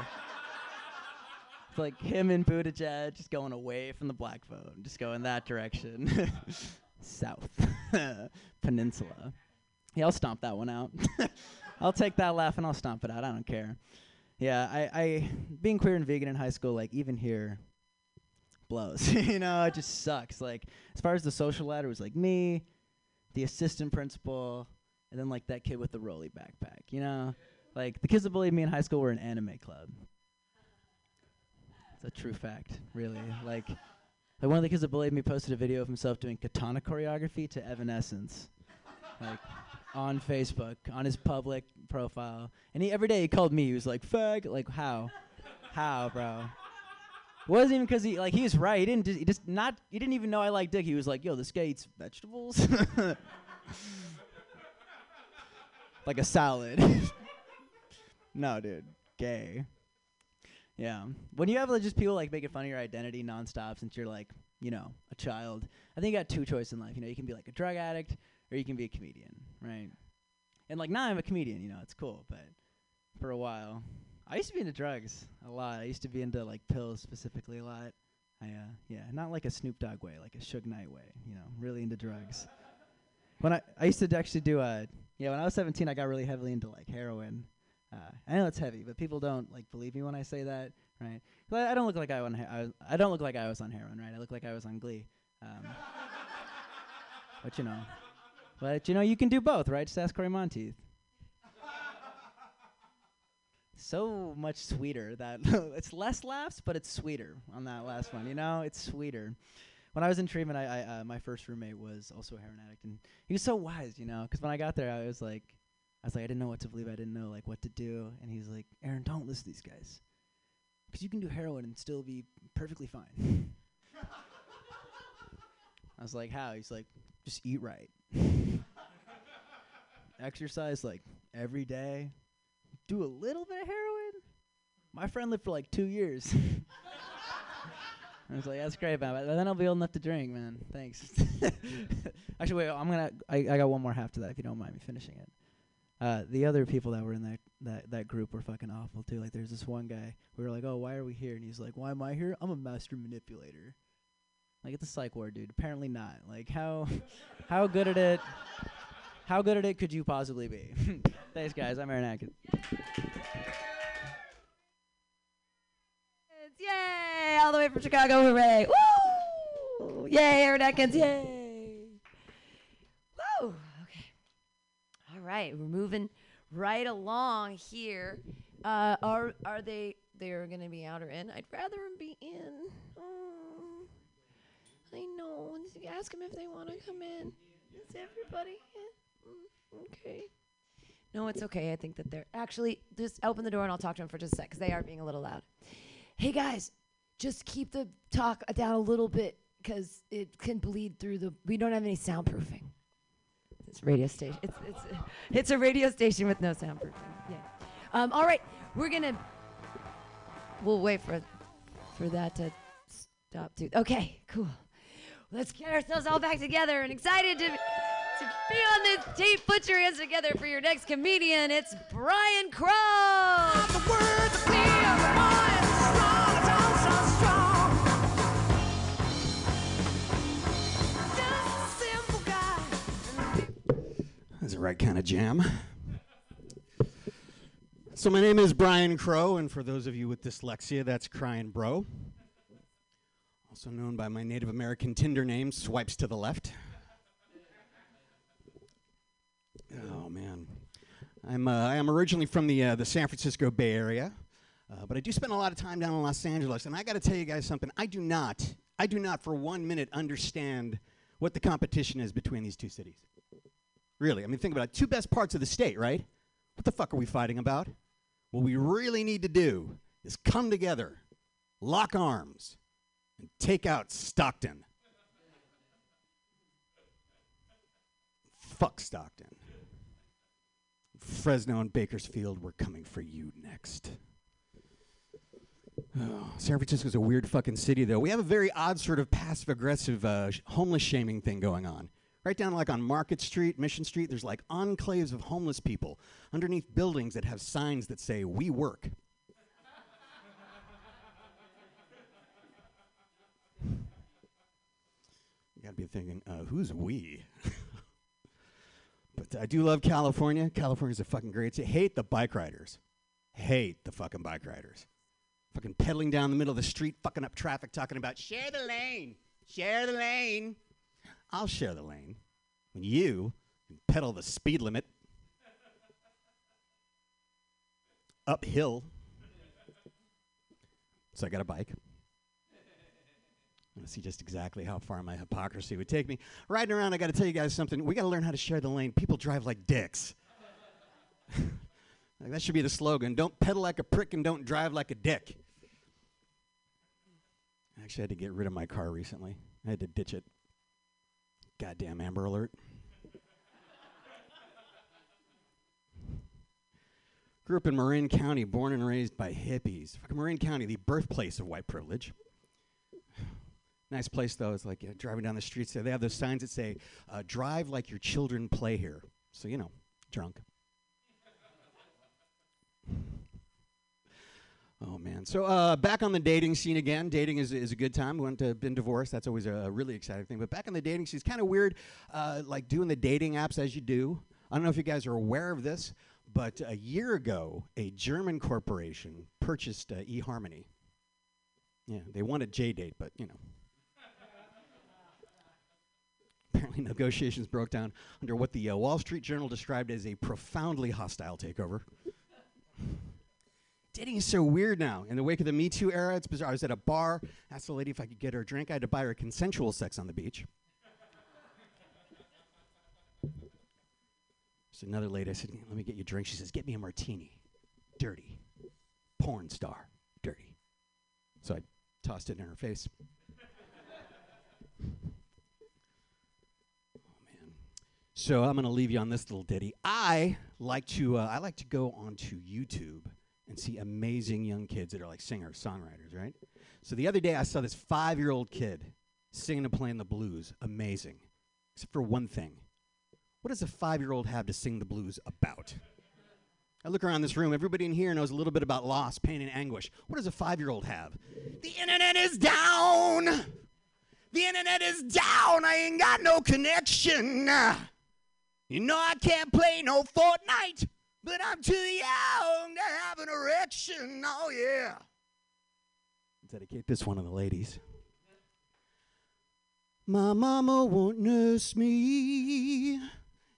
It's like him and Buttigieg just going away from the black vote, just going that direction, south, peninsula. Yeah, I'll stomp that one out. I'll take that laugh and I'll stomp it out. I don't care. Yeah, I, I being queer and vegan in high school, like even here, blows. you know, it just sucks. Like as far as the social ladder, was like me, the assistant principal, and then like that kid with the rolly backpack. You know, like the kids that bullied me in high school were an anime club. It's a true fact, really. Like, like one of the kids that bullied me posted a video of himself doing katana choreography to Evanescence, like on Facebook on his public profile, and he every day he called me. He was like, "Fag," like how, how, bro. Wasn't even because he like he was right. He didn't just, he just not he didn't even know I like dick. He was like, "Yo, this guy eats vegetables." like a salad. no, dude, gay. Yeah. When you have like, just people like making fun of your identity nonstop since you're like, you know, a child, I think you got two choices in life. You know, you can be like a drug addict or you can be a comedian, right? And like now I'm a comedian, you know, it's cool, but for a while, I used to be into drugs a lot. I used to be into like pills specifically a lot. I uh, yeah, not like a Snoop Dogg way, like a Suge Knight way. You know, really into drugs. When I I used to actually do uh yeah when I was 17 I got really heavily into like heroin. Uh, I know it's heavy, but people don't like believe me when I say that, right? I, I don't look like I, on he- I was I don't look like I was on heroin, right? I look like I was on Glee. Um, but you know, but you know you can do both, right? Just ask Cory Monteith. So much sweeter that it's less laughs, but it's sweeter on that last one. You know, it's sweeter. When I was in treatment, I, I uh, my first roommate was also a heroin addict, and he was so wise, you know, because when I got there, I was like, I was like, I didn't know what to believe. I didn't know like what to do, and he's like, Aaron, don't listen to these guys, because you can do heroin and still be perfectly fine. I was like, how? He's like, just eat right, exercise like every day, do a little bit of heroin. My friend lived for like two years. I was like, that's great, man. But then I'll be old enough to drink, man. Thanks. Actually, wait, I'm gonna. I, I got one more half to that if you don't mind me finishing it. Uh, the other people that were in that, that that group were fucking awful too. Like, there's this one guy. We were like, oh, why are we here? And he's like, why am I here? I'm a master manipulator. Like, it's a psych ward, dude. Apparently not. Like, how how good at it? How good at it could you possibly be? Thanks, guys. I'm Aaron Atkins. Yay! All the way from Chicago, hooray! Woo! Yay, Aaron Atkins, yay! Woo! Okay. All right, we're moving right along here. Uh, are are they? They're gonna be out or in? I'd rather them be in. Oh, I know. Ask them if they want to come in. Is everybody in? Okay. No, it's okay. I think that they're actually just open the door and I'll talk to them for just a sec because they are being a little loud. Hey guys, just keep the talk down a little bit because it can bleed through the. We don't have any soundproofing. It's radio station. It's it's it's a radio station with no soundproofing. Yeah. Um, all right, we're gonna. We'll wait for for that to stop. Too. Okay, cool. Let's get ourselves all back together and excited to to on this tape. Put your hands together for your next comedian. It's Brian Crow. That's the right kind of jam. So my name is Brian Crow, and for those of you with dyslexia, that's Crying Bro. Also known by my Native American Tinder name, Swipes to the Left. Oh man, I'm uh, I am originally from the uh, the San Francisco Bay Area, uh, but I do spend a lot of time down in Los Angeles, and I got to tell you guys something. I do not, I do not for one minute understand what the competition is between these two cities. Really, I mean, think about it. Two best parts of the state, right? What the fuck are we fighting about? What we really need to do is come together, lock arms, and take out Stockton. Fuck Stockton. Fresno and Bakersfield, we're coming for you next. Oh, San Francisco's a weird fucking city, though. We have a very odd sort of passive aggressive uh, sh- homeless shaming thing going on. Right down like on Market Street, Mission Street, there's like enclaves of homeless people underneath buildings that have signs that say, We work. you gotta be thinking, uh, Who's we? but I do love California. California's a fucking great city. Hate the bike riders. Hate the fucking bike riders fucking pedaling down the middle of the street, fucking up traffic, talking about share the lane, share the lane. I'll share the lane when you can pedal the speed limit uphill. So I got a bike. See just exactly how far my hypocrisy would take me. Riding around, I got to tell you guys something. We got to learn how to share the lane. People drive like dicks. Like, that should be the slogan. Don't pedal like a prick and don't drive like a dick. I actually had to get rid of my car recently. I had to ditch it. Goddamn Amber Alert. Grew up in Marin County, born and raised by hippies. Fucking Marin County, the birthplace of white privilege. Nice place though. It's like you know, driving down the streets there. They have those signs that say, uh, "Drive like your children play here." So you know, drunk. Oh man! So uh, back on the dating scene again. Dating is, is a good time. We went to been divorced. That's always a, really exciting thing. But back on the dating scene, it's kind of weird, uh, like doing the dating apps as you do. I don't know if you guys are aware of this, but a year ago, a German corporation purchased uh, eHarmony. Yeah, they wanted JDate, but you know. Apparently, negotiations broke down under what the uh, Wall Street Journal described as a profoundly hostile takeover. Dating is so weird now. In the wake of the Me Too era, it's bizarre. I was at a bar, asked the lady if I could get her a drink. I had to buy her consensual sex on the beach. There's another lady. I said, "Let me get you a drink." She says, "Get me a martini." Dirty, porn star, dirty. So I tossed it in her face. So I'm going to leave you on this little ditty. I like to uh, I like to go onto YouTube and see amazing young kids that are like singers, songwriters, right? So the other day I saw this five year old kid singing and playing the blues. Amazing. Except for one thing. What does a five year old have to sing the blues about? I look around this room, everybody in here knows a little bit about loss, pain, and anguish. What does a five year old have? The internet is down! The internet is down! I ain't got no connection! You know I can't play no Fortnite, but I'm too young to have an erection. Oh, yeah. Dedicate this one to the ladies. My mama won't nurse me.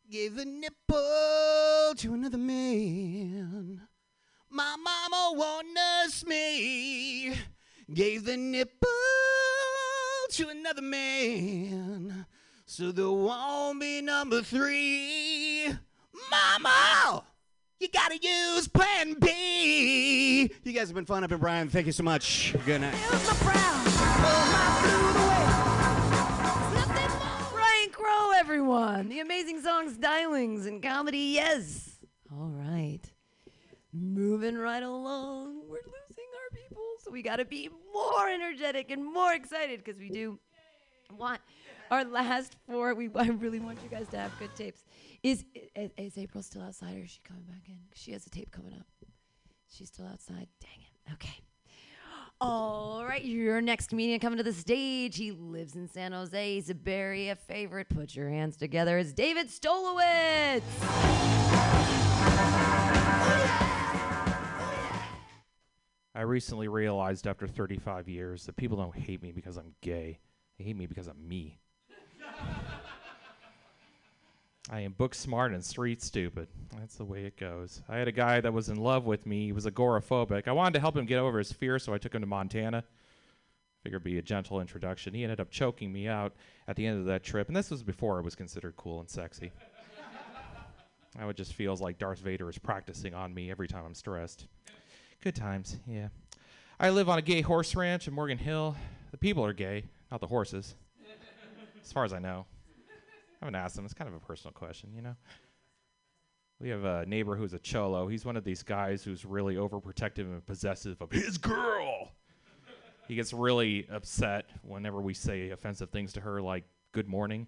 Gave a nipple to another man. My mama won't nurse me. Gave the nipple to another man. So there won't be number three. Mama! You gotta use plan B. You guys have been fun. I've been Brian. Thank you so much. Good night. Brian Crow, everyone. The amazing songs, stylings, and comedy. Yes. All right. Moving right along. We're losing our people, so we got to be more energetic and more excited because we do want our last four. We I really want you guys to have good tapes. Is i- is April still outside, or is she coming back in? She has a tape coming up. She's still outside. Dang it. Okay. All right, your next comedian coming to the stage. He lives in San Jose. He's a Area favorite. Put your hands together. It's David Stolowitz. I recently realized after 35 years that people don't hate me because I'm gay. They hate me because I'm me. I am book smart and street stupid. That's the way it goes. I had a guy that was in love with me. He was agoraphobic. I wanted to help him get over his fear, so I took him to Montana. Figured it'd be a gentle introduction. He ended up choking me out at the end of that trip, and this was before I was considered cool and sexy. now it just feels like Darth Vader is practicing on me every time I'm stressed. Good times, yeah. I live on a gay horse ranch in Morgan Hill. The people are gay, not the horses. As far as I know. I haven't asked them. It's kind of a personal question, you know? We have a neighbor who's a cholo. He's one of these guys who's really overprotective and possessive of his girl. He gets really upset whenever we say offensive things to her, like, good morning.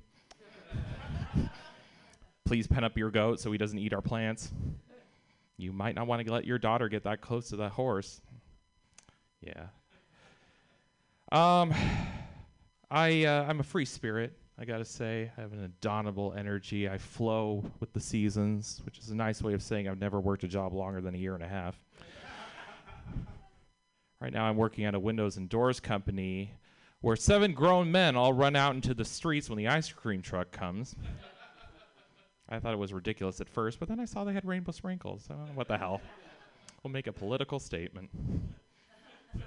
Please pen up your goat so he doesn't eat our plants. You might not want to let your daughter get that close to that horse. Yeah. Um, I uh, I'm a free spirit. I gotta say, I have an indomitable energy. I flow with the seasons, which is a nice way of saying I've never worked a job longer than a year and a half. right now, I'm working at a windows and doors company where seven grown men all run out into the streets when the ice cream truck comes. I thought it was ridiculous at first, but then I saw they had rainbow sprinkles. So what the hell? We'll make a political statement.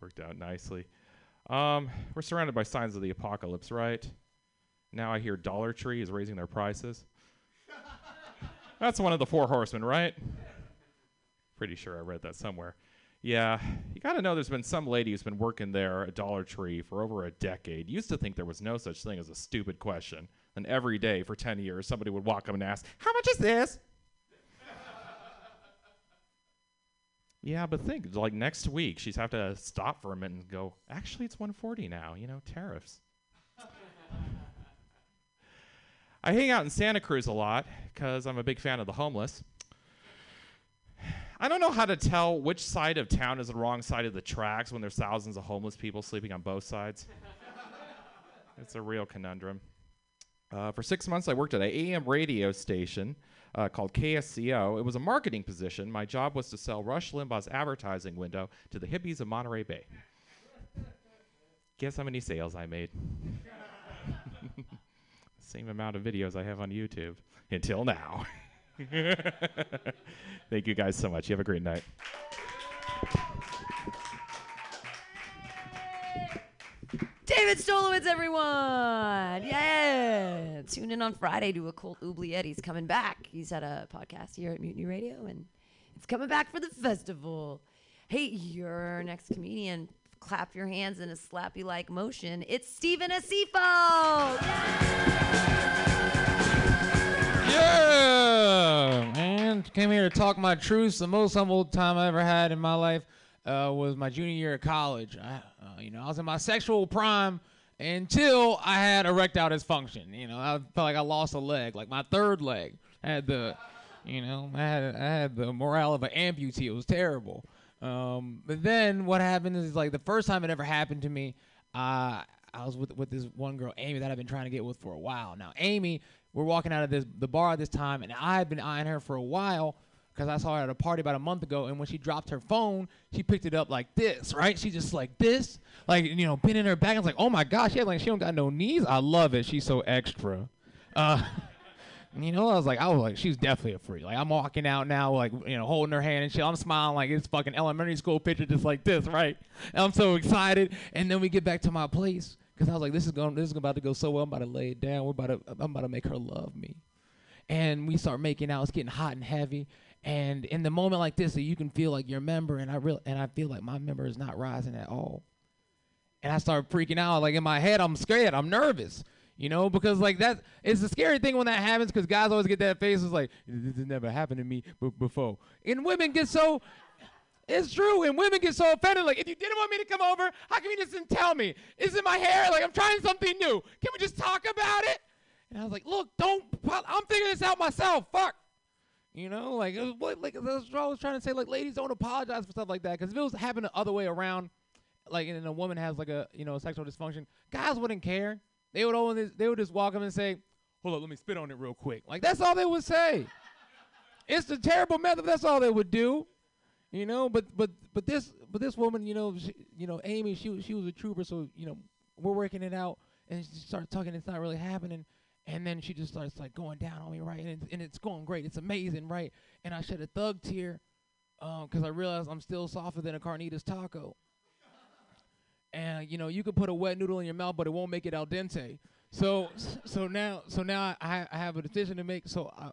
Worked out nicely. Um, we're surrounded by signs of the apocalypse, right? Now I hear Dollar Tree is raising their prices. That's one of the four horsemen, right? Pretty sure I read that somewhere. Yeah, you got to know there's been some lady who's been working there at Dollar Tree for over a decade. Used to think there was no such thing as a stupid question. And every day for 10 years, somebody would walk up and ask, How much is this? Yeah, but think, like next week, she's have to stop for a minute and go, Actually, it's 140 now, you know, tariffs. I hang out in Santa Cruz a lot because I'm a big fan of the homeless. I don't know how to tell which side of town is the wrong side of the tracks when there's thousands of homeless people sleeping on both sides. it's a real conundrum. Uh, for six months, I worked at an AM radio station uh, called KSCO. It was a marketing position. My job was to sell Rush Limbaugh's advertising window to the hippies of Monterey Bay. Guess how many sales I made? Same amount of videos I have on YouTube until now. Thank you guys so much. You have a great night. David Stolowitz, everyone! Yeah! Tune in on Friday to a Colt Oubliette. He's coming back. He's had a podcast here at Mutiny Radio, and it's coming back for the festival. Hey, your next comedian, clap your hands in a slappy like motion. It's Stephen Asifo! Yeah, man. Came here to talk my truths. The most humble time I ever had in my life uh, was my junior year of college. I, you know, I was in my sexual prime until I had erectile dysfunction. You know, I felt like I lost a leg, like my third leg. I had the, you know, I had I had the morale of an amputee. It was terrible. Um, but then what happened is like the first time it ever happened to me, uh, I was with with this one girl, Amy, that I've been trying to get with for a while. Now, Amy, we're walking out of this the bar at this time, and I've been eyeing her for a while because I saw her at a party about a month ago, and when she dropped her phone, she picked it up like this, right? She just like this, like you know, in her back. I was like, oh my gosh, yeah, like she don't got no knees. I love it. She's so extra. Uh, you know, I was like, I was like, she's definitely a freak. Like I'm walking out now, like you know, holding her hand and shit. I'm smiling like it's fucking elementary school picture, just like this, right? And I'm so excited. And then we get back to my place because I was like, this is going, this is about to go so well. I'm about to lay it down. We're about to, I'm about to make her love me. And we start making out. It's getting hot and heavy. And in the moment like this, so you can feel like your member, and I real, and I feel like my member is not rising at all. And I start freaking out. Like in my head, I'm scared. I'm nervous. You know, because like that, it's a scary thing when that happens. Because guys always get that face. It's like this has never happened to me b- before. And women get so. It's true, and women get so offended. Like, if you didn't want me to come over, how come you just didn't tell me? Is it my hair? Like, I'm trying something new. Can we just talk about it? And I was like, look, don't. I'm figuring this out myself. Fuck. You know, like, what, like that's what I was trying to say. Like, ladies don't apologize for stuff like that. Because if it was happening the other way around, like, and a woman has like a you know sexual dysfunction, guys wouldn't care. They would always they would just walk up and say, "Hold up, let me spit on it real quick." Like that's all they would say. it's a terrible method. That's all they would do. You know, but but but this but this woman, you know, she, you know, Amy, she she was a trooper. So you know, we're working it out, and she starts talking. It's not really happening. And then she just starts like going down on me, right? And it's, and it's going great. It's amazing, right? And I shed a thug tear because I realized I'm still softer than a carnitas taco. And you know, you could put a wet noodle in your mouth, but it won't make it al dente. So, so now, so now I, I have a decision to make. So I,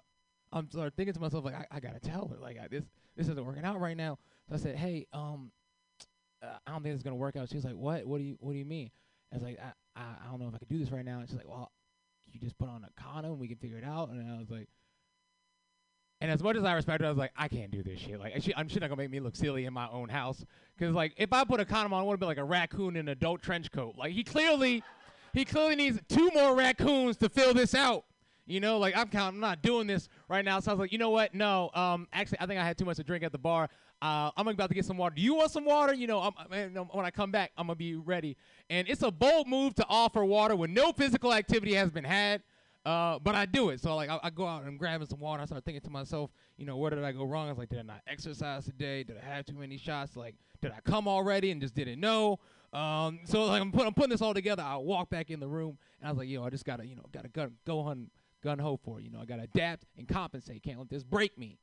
I'm start thinking to myself like, I, I gotta tell her like I, this this isn't working out right now. So I said, hey, um, uh, I don't think it's gonna work out. She's like, what? What do you What do you mean? I was like, I, I, I don't know if I could do this right now. And she's like, well, you just put on a condom, we can figure it out. And I was like, and as much as I respect her, I was like, I can't do this shit. Like, she, I'm she's not gonna make me look silly in my own house. Cause like, if I put a condom on, I would be like a raccoon in an adult trench coat. Like, he clearly, he clearly needs two more raccoons to fill this out. You know, like I'm counting, I'm not doing this right now. So I was like, you know what? No, um, actually, I think I had too much to drink at the bar. Uh, I'm about to get some water. Do you want some water? You know, I'm, when I come back, I'm gonna be ready. And it's a bold move to offer water when no physical activity has been had. Uh, but I do it. So like I, I go out and I'm grabbing some water. I start thinking to myself, you know, where did I go wrong? I was like, did I not exercise today? Did I have too many shots? Like, did I come already and just didn't know? Um, so like I'm, put, I'm putting this all together. I walk back in the room and I was like, yo, I just gotta, you know, gotta gun, go on gun ho for it. You know, I gotta adapt and compensate. Can't let this break me.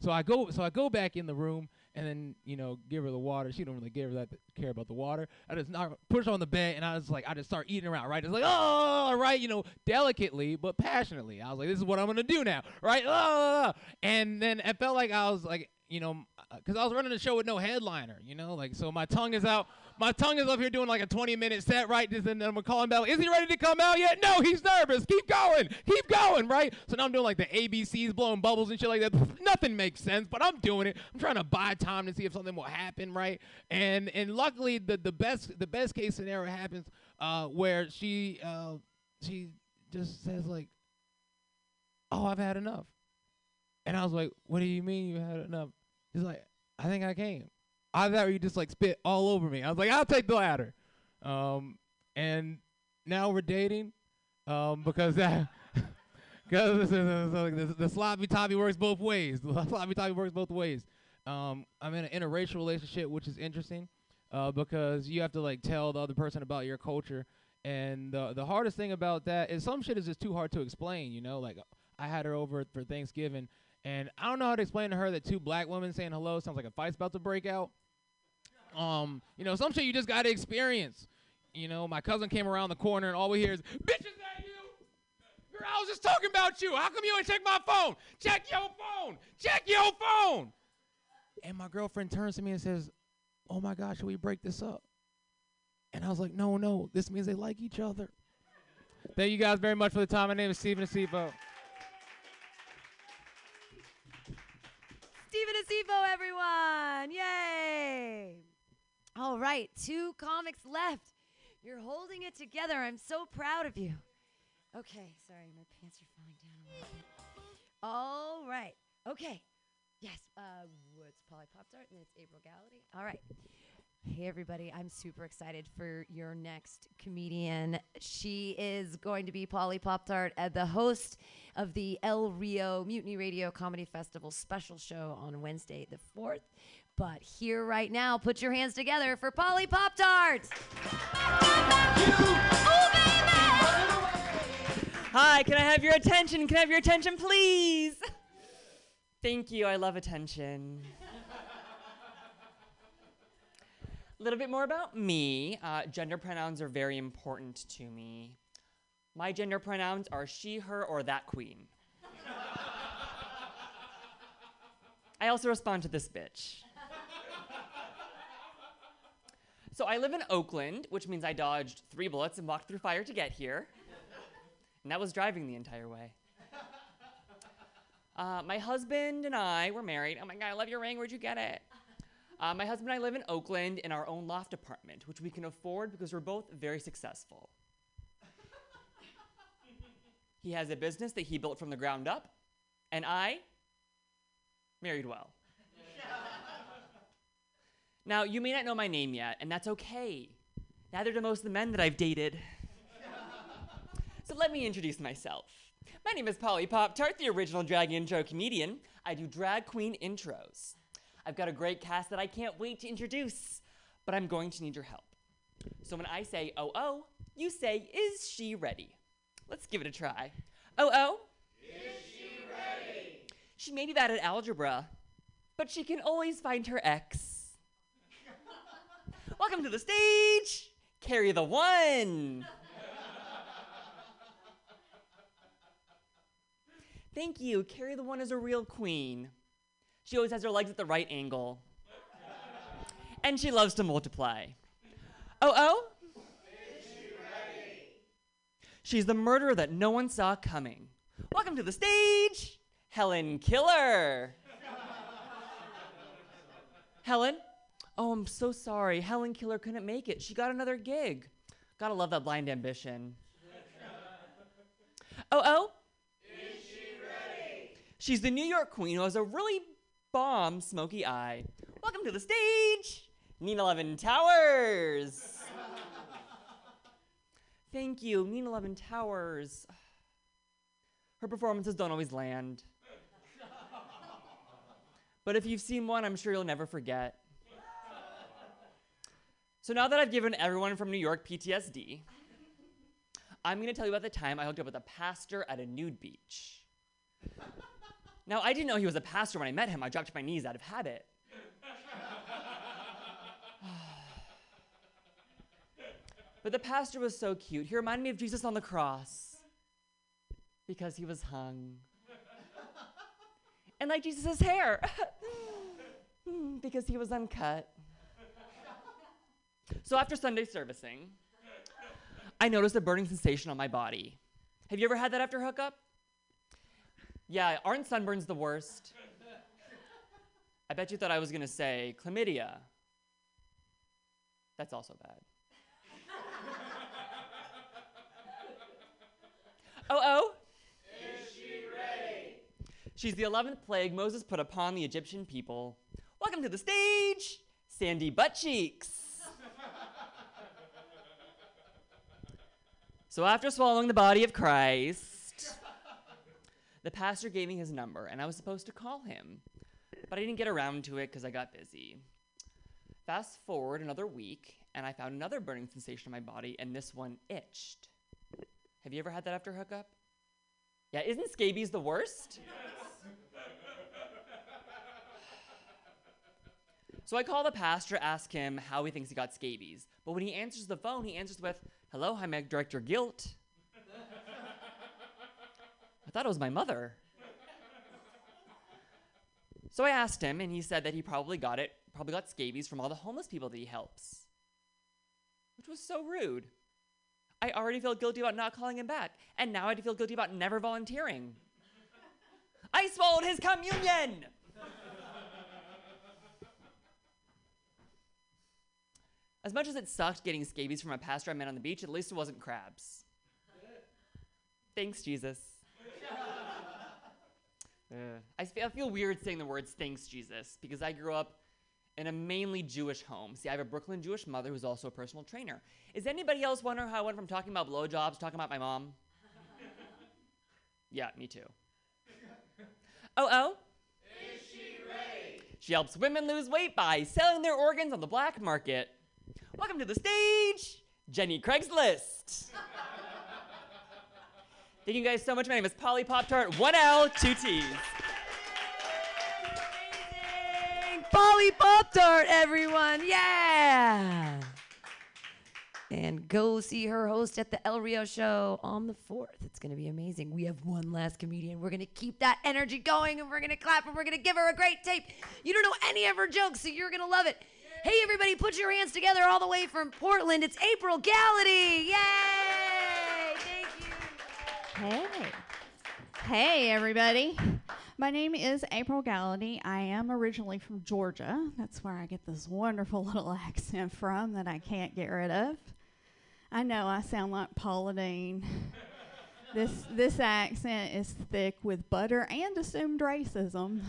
So I go, so I go back in the room and then you know give her the water. She don't really give her that care about the water. I just knock, push on the bed and I was like, I just start eating around, right? It's like, oh, right, you know, delicately but passionately. I was like, this is what I'm gonna do now, right? Oh, and then it felt like I was like, you know, because I was running the show with no headliner, you know, like so my tongue is out. My tongue is up here doing like a 20 minute set, right? And then I'm gonna call him back. Is he ready to come out yet? No, he's nervous. Keep going, keep going, right? So now I'm doing like the ABCs, blowing bubbles and shit like that. Nothing makes sense, but I'm doing it. I'm trying to buy time to see if something will happen, right? And and luckily the the best the best case scenario happens uh, where she uh, she just says like, "Oh, I've had enough," and I was like, "What do you mean you had enough?" He's like, I think I came. Either thought you just like spit all over me. I was like, I'll take the latter. Um, and now we're dating, um, because that. Because the, the sloppy toppy works both ways. The sloppy toppy works both ways. Um, I'm in an interracial relationship, which is interesting, uh, because you have to like tell the other person about your culture. And the the hardest thing about that is some shit is just too hard to explain. You know, like I had her over for Thanksgiving, and I don't know how to explain to her that two black women saying hello sounds like a fight's about to break out. Um, you know, some shit you just gotta experience. You know, my cousin came around the corner, and all we hear is "Bitches that you." Girl, I was just talking about you. How come you ain't check my phone? Check your phone. Check your phone. And my girlfriend turns to me and says, "Oh my God, should we break this up?" And I was like, "No, no. This means they like each other." Thank you guys very much for the time. My name is Steven Steven Acifo, everyone! Yay! All right, two comics left. You're holding it together. I'm so proud of you. Okay, sorry, my pants are falling down a. All right, okay. Yes, uh, it's Polly Pop Tart and it's April Gallaty. All right. Hey, everybody. I'm super excited for your next comedian. She is going to be Polly Pop Tart, uh, the host of the El Rio Mutiny Radio Comedy Festival special show on Wednesday, the 4th. But here right now, put your hands together for Polly Pop Tart. Hi, can I have your attention? Can I have your attention, please? Thank you. I love attention. A little bit more about me. Uh, gender pronouns are very important to me. My gender pronouns are she, her, or that queen. I also respond to this bitch. So I live in Oakland, which means I dodged three bullets and walked through fire to get here. And that was driving the entire way. Uh, my husband and I were married. Oh my God, I love your ring. Where'd you get it? Uh, my husband and I live in Oakland in our own loft apartment, which we can afford because we're both very successful. he has a business that he built from the ground up, and I married well. now, you may not know my name yet, and that's okay. Neither do most of the men that I've dated. so let me introduce myself. My name is Polly Pop Tart, the original drag intro comedian. I do drag queen intros. I've got a great cast that I can't wait to introduce, but I'm going to need your help. So when I say, oh, oh, you say, is she ready? Let's give it a try. Oh, oh? Is she ready? She may be bad at algebra, but she can always find her ex. Welcome to the stage, Carry the One. Thank you. Carrie the One is a real queen. She always has her legs at the right angle. and she loves to multiply. Oh, oh? She's the murderer that no one saw coming. Welcome to the stage, Helen Killer. Helen? Oh, I'm so sorry. Helen Killer couldn't make it. She got another gig. Gotta love that blind ambition. oh, oh? She's the New York queen who has a really bomb smoky eye. Welcome to the stage, Nina Levin Towers. Thank you, Nina Levin Towers. Her performances don't always land. But if you've seen one, I'm sure you'll never forget. So now that I've given everyone from New York PTSD, I'm going to tell you about the time I hooked up with a pastor at a nude beach. Now, I didn't know he was a pastor when I met him. I dropped to my knees out of habit. but the pastor was so cute. He reminded me of Jesus on the cross because he was hung. and like Jesus' hair because he was uncut. So after Sunday servicing, I noticed a burning sensation on my body. Have you ever had that after hookup? Yeah, aren't sunburns the worst? I bet you thought I was gonna say chlamydia. That's also bad. oh, oh? Is she ready? She's the 11th plague Moses put upon the Egyptian people. Welcome Welcome to the stage, Sandy Butt Cheeks. so after swallowing the body of Christ, the pastor gave me his number, and I was supposed to call him, but I didn't get around to it because I got busy. Fast forward another week, and I found another burning sensation in my body, and this one itched. Have you ever had that after hookup? Yeah, isn't scabies the worst? So I call the pastor, ask him how he thinks he got scabies. But when he answers the phone, he answers with, Hello, I'm Director Guilt. I thought it was my mother. So I asked him, and he said that he probably got it, probably got scabies from all the homeless people that he helps. Which was so rude. I already feel guilty about not calling him back, and now I feel guilty about never volunteering. I swallowed his communion! As much as it sucked getting scabies from a pastor I met on the beach, at least it wasn't crabs. Thanks, Jesus. Uh, I, feel, I feel weird saying the words thanks, Jesus, because I grew up in a mainly Jewish home. See, I have a Brooklyn Jewish mother who's also a personal trainer. Is anybody else wondering how I went from talking about blowjobs to talking about my mom? yeah, me too. Oh, oh? Is she? She helps women lose weight by selling their organs on the black market. Welcome to the stage, Jenny Craigslist. Thank you guys so much. My name is Polly Pop Tart, 1L, 2 T's. Polly Pop Tart, everyone. Yeah. And go see her host at the El Rio show on the 4th. It's going to be amazing. We have one last comedian. We're going to keep that energy going and we're going to clap and we're going to give her a great tape. You don't know any of her jokes, so you're going to love it. Hey, everybody, put your hands together all the way from Portland. It's April Gallaty. Yay! Hey. Hey, everybody. My name is April Gallaty. I am originally from Georgia. That's where I get this wonderful little accent from that I can't get rid of. I know I sound like Paula Deen. this this accent is thick with butter and assumed racism.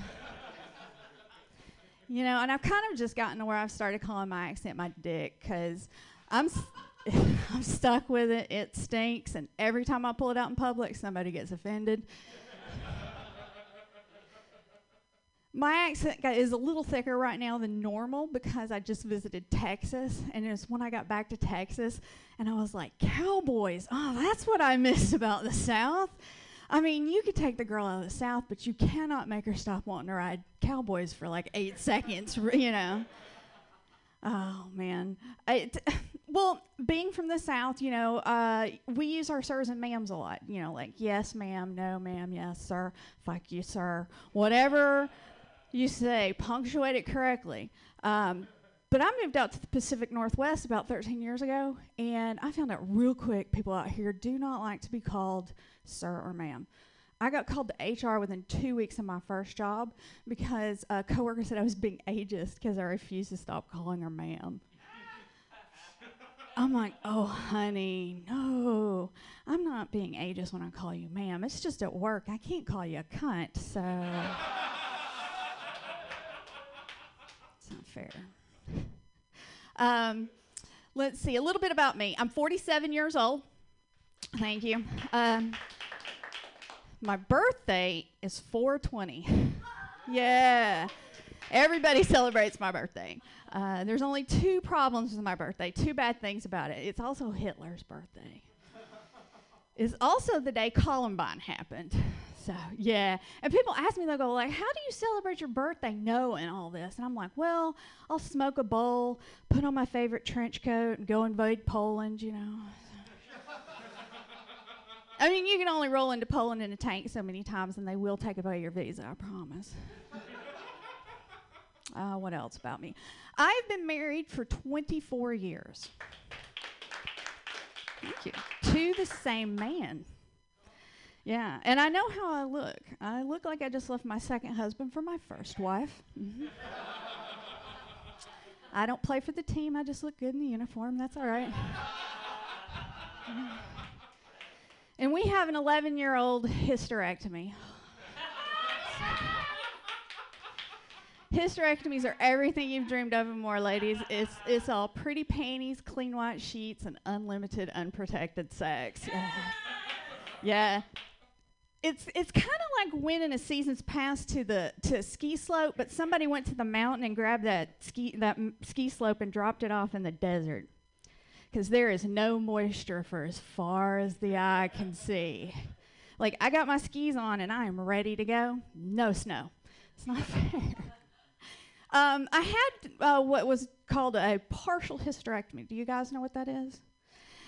you know, and I've kind of just gotten to where I've started calling my accent my dick because I'm. S- I'm stuck with it. It stinks, and every time I pull it out in public, somebody gets offended. My accent is a little thicker right now than normal because I just visited Texas, and it's when I got back to Texas, and I was like, "Cowboys! Oh, that's what I miss about the South." I mean, you could take the girl out of the South, but you cannot make her stop wanting to ride cowboys for like eight seconds, you know. Oh man, it, well, being from the South, you know, uh, we use our sirs and ma'ams a lot. You know, like yes, ma'am, no, ma'am, yes, sir, fuck you, sir, whatever you say, punctuate it correctly. Um, but I moved out to the Pacific Northwest about 13 years ago, and I found out real quick people out here do not like to be called sir or ma'am. I got called to HR within two weeks of my first job because a coworker said I was being ageist because I refused to stop calling her ma'am. I'm like, oh, honey, no. I'm not being ageist when I call you ma'am. It's just at work. I can't call you a cunt, so. it's not fair. Um, let's see, a little bit about me. I'm 47 years old. Thank you. Um, my birthday is 420. yeah. Everybody celebrates my birthday. Uh, there's only two problems with my birthday, two bad things about it. It's also Hitler's birthday. it's also the day Columbine happened. So, yeah. And people ask me, they'll go, like, how do you celebrate your birthday knowing all this? And I'm like, well, I'll smoke a bowl, put on my favorite trench coat, and go invade Poland, you know. I mean, you can only roll into Poland in a tank so many times, and they will take away your visa, I promise. uh, what else about me? I've been married for 24 years. Thank you. To the same man. Yeah, and I know how I look. I look like I just left my second husband for my first wife. Mhm. I don't play for the team. I just look good in the uniform. That's all right. and we have an 11 year old hysterectomy. Hysterectomies are everything you've dreamed of and more, ladies. It's it's all pretty panties, clean white sheets, and unlimited unprotected sex. Yeah. yeah. It's it's kind of like winning a season's pass to the to ski slope, but somebody went to the mountain and grabbed that ski that m- ski slope and dropped it off in the desert. Because there is no moisture for as far as the eye can see. Like I got my skis on and I am ready to go. No snow. It's not fair. Um, I had uh, what was called a partial hysterectomy. Do you guys know what that is?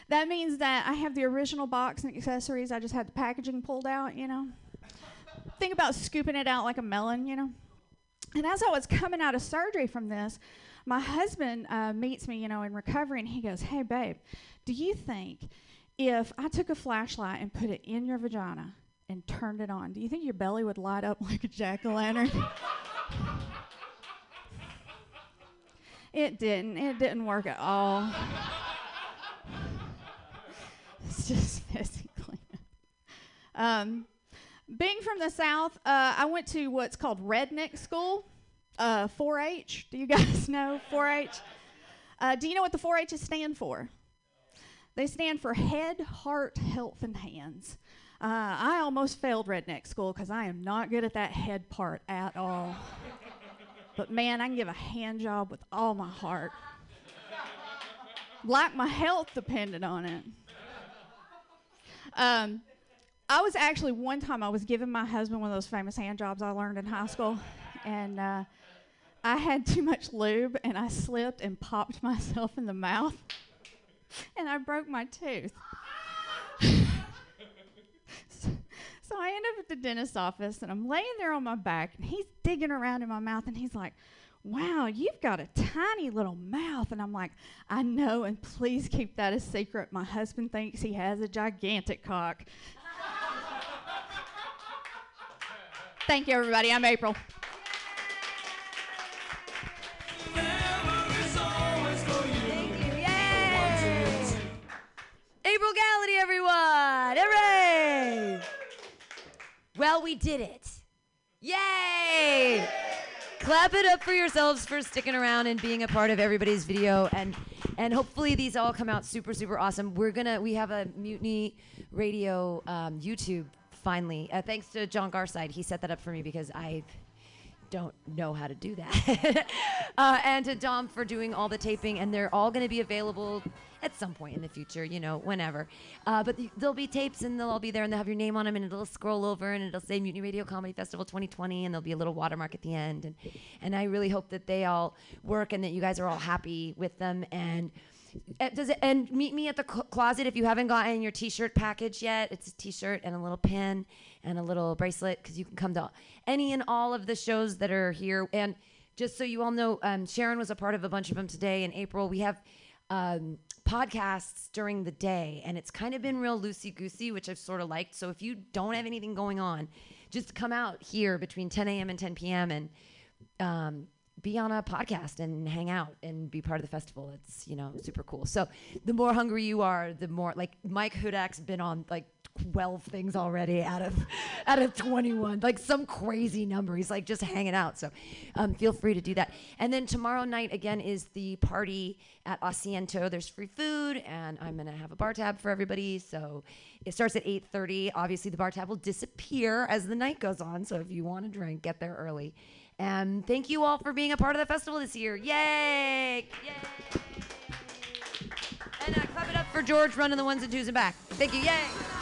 That means that I have the original box and accessories. I just had the packaging pulled out, you know. Think about scooping it out like a melon, you know. And as I was coming out of surgery from this, my husband uh, meets me, you know, in recovery, and he goes, "Hey, babe, do you think if I took a flashlight and put it in your vagina and turned it on, do you think your belly would light up like a jack o' lantern?" It didn't. It didn't work at all. it's just physically. Um, being from the South, uh, I went to what's called redneck school, uh, 4-H. Do you guys know 4-H? Uh, do you know what the 4-H's stand for? They stand for head, heart, health, and hands. Uh, I almost failed redneck school because I am not good at that head part at all. But man, I can give a hand job with all my heart. like my health depended on it. Um, I was actually one time I was giving my husband one of those famous hand jobs I learned in high school, and uh, I had too much lube and I slipped and popped myself in the mouth, and I broke my tooth. So I end up at the dentist's office and I'm laying there on my back and he's digging around in my mouth and he's like, Wow, you've got a tiny little mouth. And I'm like, I know, and please keep that a secret. My husband thinks he has a gigantic cock. Thank you, everybody. I'm April. April Gallaty, everyone! Hooray! Well, we did it. Yay! Clap it up for yourselves for sticking around and being a part of everybody's video and and hopefully these all come out super super awesome. We're gonna we have a Mutiny Radio um, YouTube finally. Uh, thanks to John Garside, he set that up for me because I don't know how to do that. uh, and to Dom for doing all the taping, and they're all going to be available at some point in the future, you know, whenever. Uh, but th- there'll be tapes, and they'll all be there, and they'll have your name on them, and it'll scroll over, and it'll say Mutiny Radio Comedy Festival 2020, and there'll be a little watermark at the end. And, and I really hope that they all work and that you guys are all happy with them. And uh, does it and meet me at the cl- closet if you haven't gotten your t-shirt package yet it's a t-shirt and a little pin and a little bracelet because you can come to any and all of the shows that are here and just so you all know um, sharon was a part of a bunch of them today in april we have um, podcasts during the day and it's kind of been real loosey goosey which i've sort of liked so if you don't have anything going on just come out here between 10 a.m and 10 p.m and um, be on a podcast and hang out and be part of the festival. It's you know super cool. So the more hungry you are, the more like Mike Hudak's been on like 12 things already out of out of 21, like some crazy number. He's like just hanging out. So um, feel free to do that. And then tomorrow night again is the party at Asiento. There's free food, and I'm gonna have a bar tab for everybody. So it starts at 8:30. Obviously, the bar tab will disappear as the night goes on. So if you want to drink, get there early. And thank you all for being a part of the festival this year. Yay! Yay! And uh, clap it up for George running the ones and twos and back. Thank you. Yay!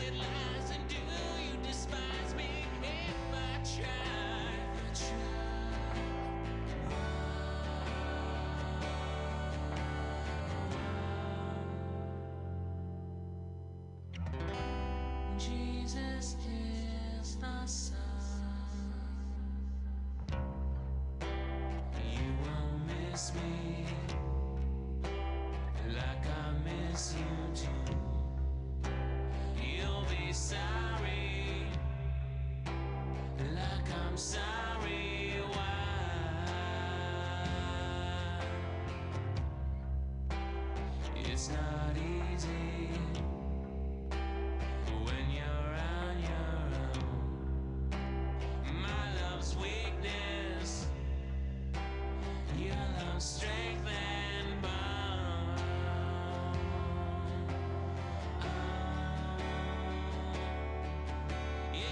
with life. Like I'm sorry. Why? It's not easy.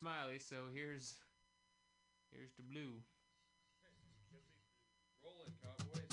Smiley, so here's here's the blue. Rolling, cowboy.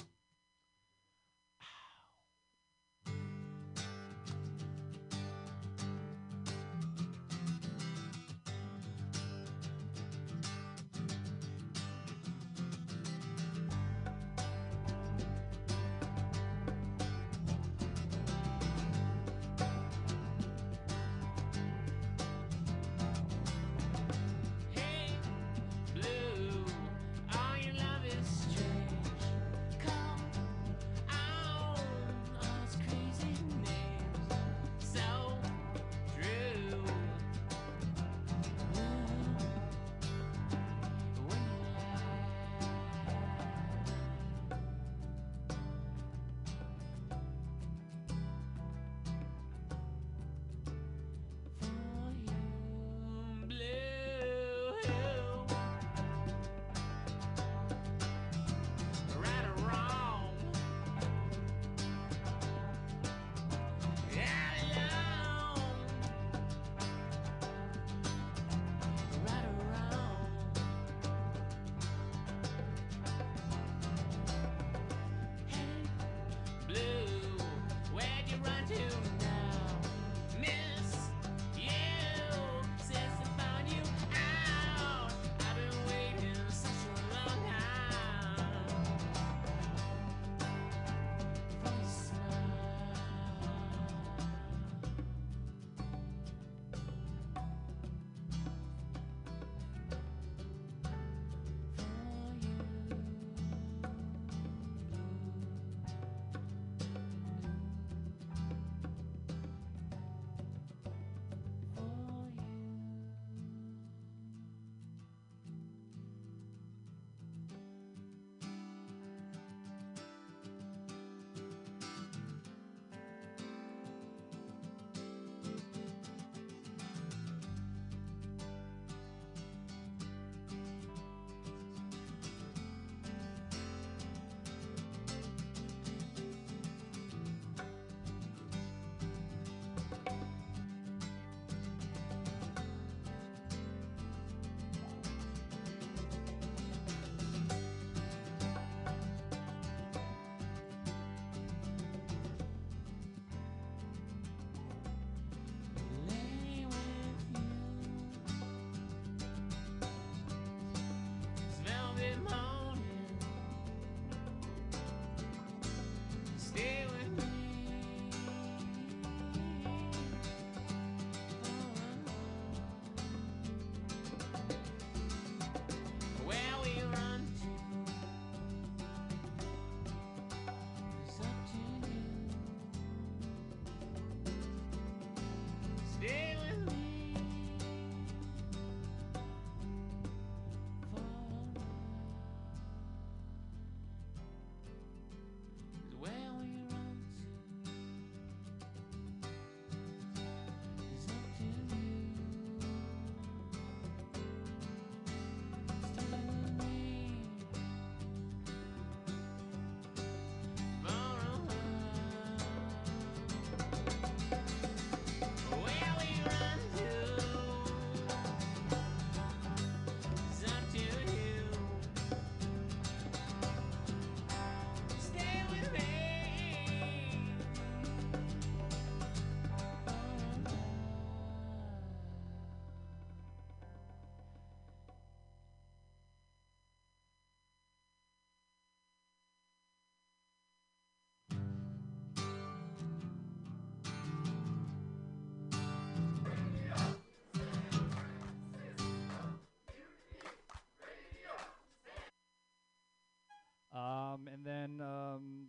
Um, and then, um,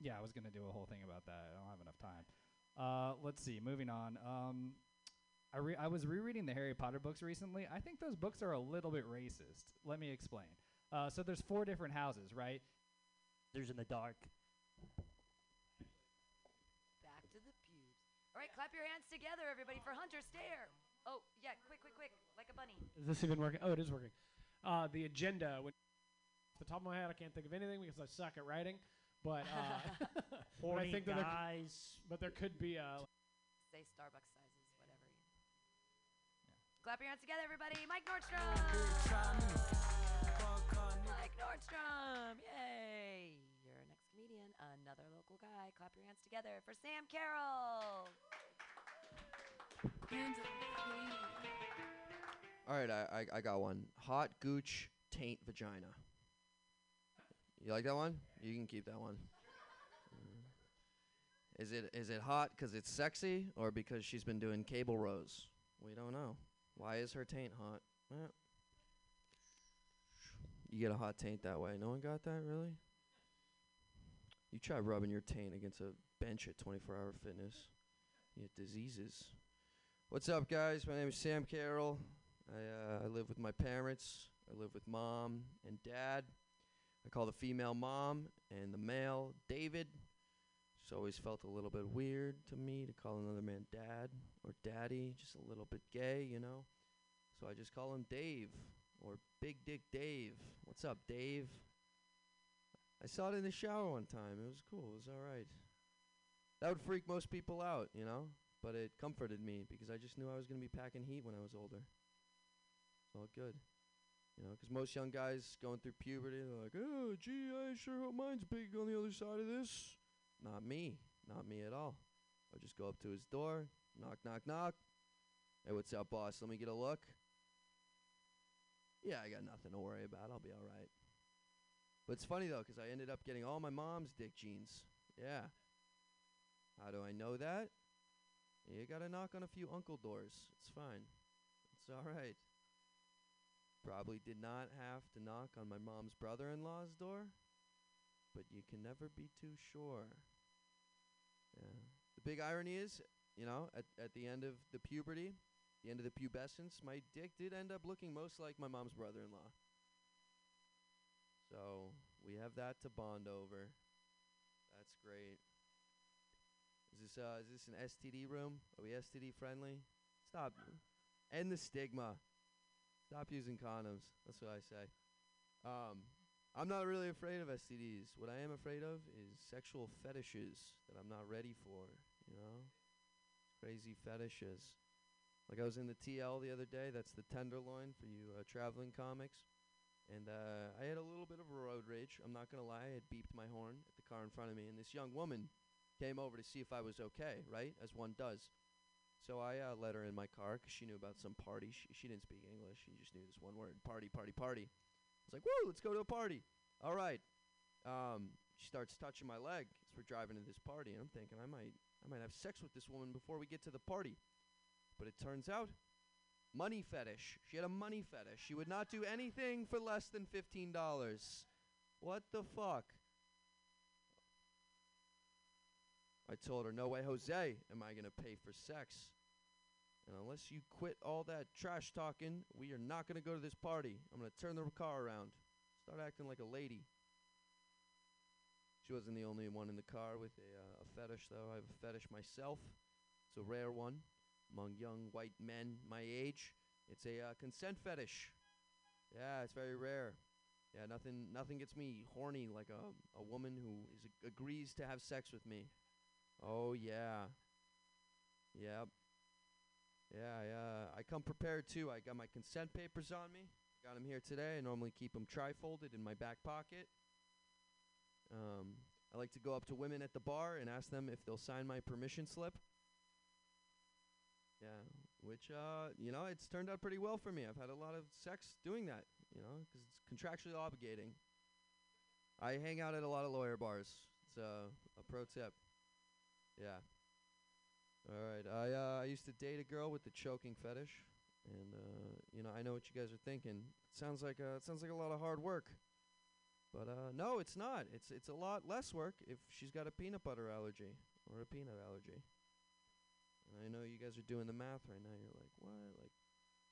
yeah, I was gonna do a whole thing about that. I don't have enough time. Uh, let's see. Moving on. Um, I re- I was rereading the Harry Potter books recently. I think those books are a little bit racist. Let me explain. Uh, so there's four different houses, right? There's in the dark. Back to the pubes. All right, clap your hands together, everybody, for Hunter Stare. Oh, yeah, quick, quick, quick, like a bunny. Is this even working? Oh, it is working. Uh, the agenda. When off the top of my head, I can't think of anything because I suck at writing. But, uh, but I Horny think that there, c- guys. but there could be a. Say Starbucks sizes, whatever. You Clap your hands together, everybody. Mike Nordstrom. Mike Nordstrom. Yay. You're our next comedian, another local guy. Clap your hands together for Sam Carroll. All right, I, I I got one. Hot gooch taint vagina. You like that one? You can keep that one. Mm. Is it is it hot because it's sexy or because she's been doing cable rows? We don't know. Why is her taint hot? Eh. You get a hot taint that way. No one got that really. You try rubbing your taint against a bench at 24 Hour Fitness. You get diseases. What's up, guys? My name is Sam Carroll. I, uh, I live with my parents. I live with mom and dad. I call the female mom and the male David. It's always felt a little bit weird to me to call another man dad or daddy, just a little bit gay, you know? So I just call him Dave or Big Dick Dave. What's up, Dave? I saw it in the shower one time. It was cool. It was all right. That would freak most people out, you know? But it comforted me because I just knew I was going to be packing heat when I was older. All good. You know, 'cause most young guys going through puberty, they're like, oh, gee, I sure hope mine's big on the other side of this. Not me. Not me at all. I'll just go up to his door, knock, knock, knock. Hey, what's up, boss? Let me get a look. Yeah, I got nothing to worry about. I'll be all right. But it's funny, though, 'cause I ended up getting all my mom's dick jeans. Yeah. How do I know that? You gotta knock on a few uncle doors. It's fine. It's all right. Probably did not have to knock on my mom's brother in law's door, but you can never be too sure. Yeah. The big irony is, you know, at, at the end of the puberty, the end of the pubescence, my dick did end up looking most like my mom's brother in law. So we have that to bond over. That's great. Is this uh is this an STD room? Are we STD friendly? Stop. End the stigma. Stop using condoms. That's what I say. Um, I'm not really afraid of STDs. What I am afraid of is sexual fetishes that I'm not ready for. You know, crazy fetishes. Like I was in the TL the other day. That's the Tenderloin for you uh, traveling comics. And uh, I had a little bit of a road rage. I'm not gonna lie. I had beeped my horn at the car in front of me, and this young woman came over to see if I was okay, right? As one does. So I uh, let her in my car because she knew about some party. She, she didn't speak English. She just knew this one word: party, party, party. I was like, "Woo, let's go to a party." All right. Um, she starts touching my leg as we're driving to this party, and I'm thinking I might, I might have sex with this woman before we get to the party. But it turns out, money fetish. She had a money fetish. She would not do anything for less than fifteen dollars. What the fuck? I told her, no way, Jose, am I going to pay for sex. And unless you quit all that trash talking, we are not going to go to this party. I'm going to turn the car around. Start acting like a lady. She wasn't the only one in the car with a, uh, a fetish, though. I have a fetish myself. It's a rare one among young white men my age. It's a uh, consent fetish. Yeah, it's very rare. Yeah, nothing nothing gets me horny like a a woman who is agrees to have sex with me. Oh yeah. Yep. Yeah, yeah. I come prepared too. I got my consent papers on me. Got them here today. I normally keep 'em tri-folded in my back pocket. Um, I like to go up to women at the bar and ask them if they'll sign my permission slip. Yeah, which uh, you know, it's turned out pretty well for me. I've had a lot of sex doing that, you know, because it's contractually obligating. I hang out at a lot of lawyer bars. It's uh, a pro tip. Yeah. All right. I uh, I used to date a girl with the choking fetish, and uh, you know, I know what you guys are thinking. It sounds like uh, it sounds like a lot of hard work. But uh, no, it's not. It's it's a lot less work if she's got a peanut butter allergy or a peanut allergy. And I know you guys are doing the math right now. You're like, what? Like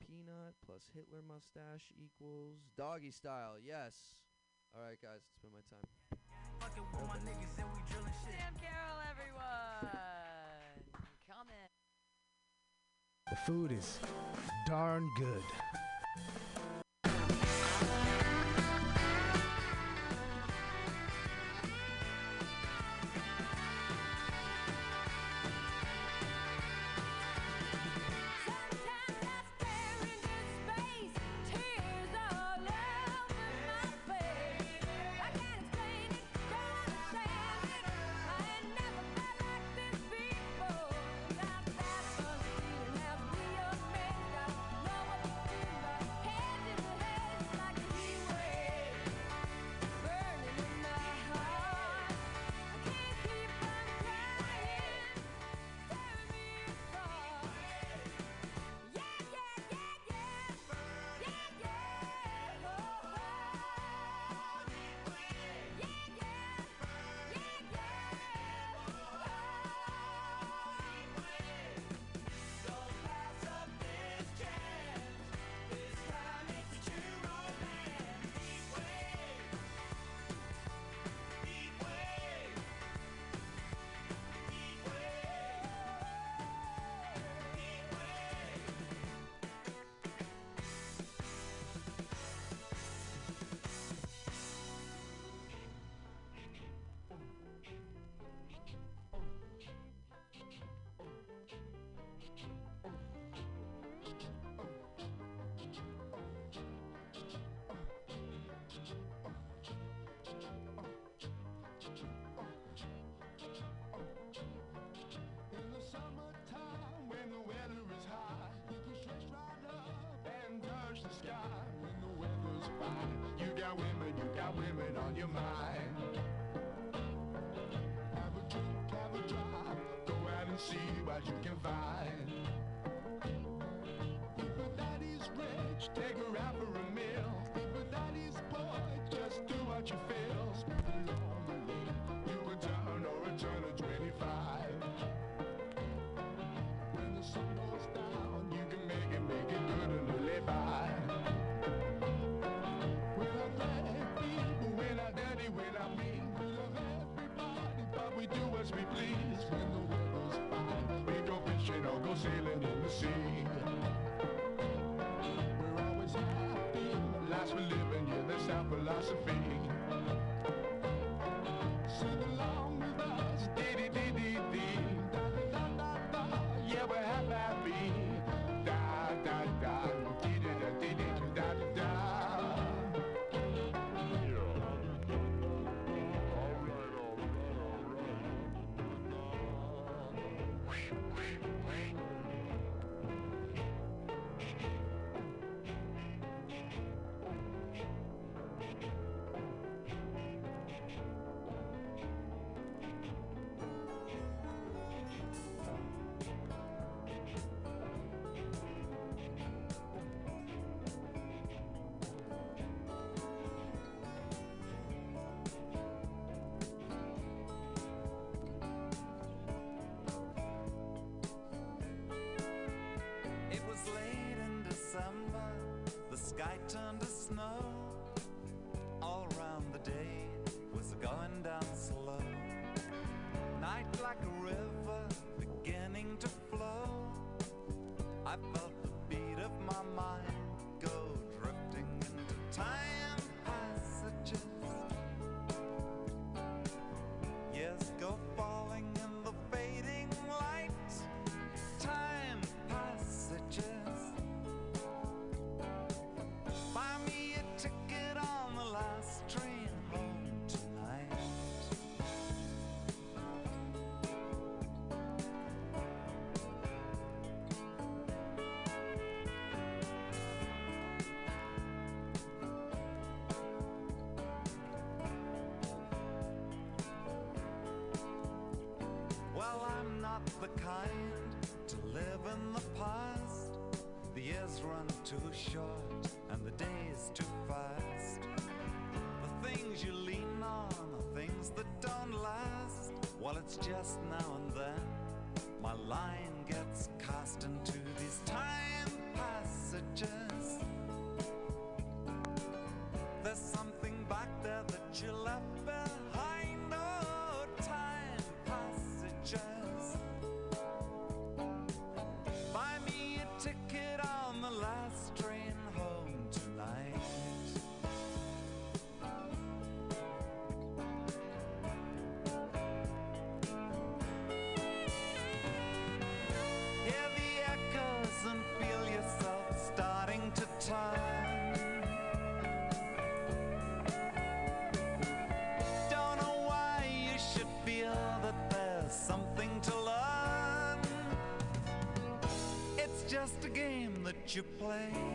peanut plus Hitler mustache equals doggy style. Yes. All right, guys, it's been my time. Sam Carroll, everyone. The food is darn good. You got women, you got women on your mind. Have a drink, have a drive, go out and see what you can find. If a daddy's rich, take her out for sailing in the sea. We're always happy, lives we're living, yeah, that's our philosophy. you play?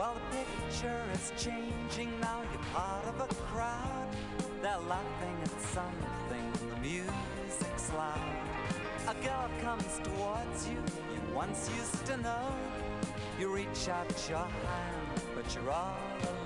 Well, the picture is changing now, you're part of a crowd. They're laughing at something, the music's loud. A girl comes towards you, you once used to know. You reach out your hand, but you're all alone.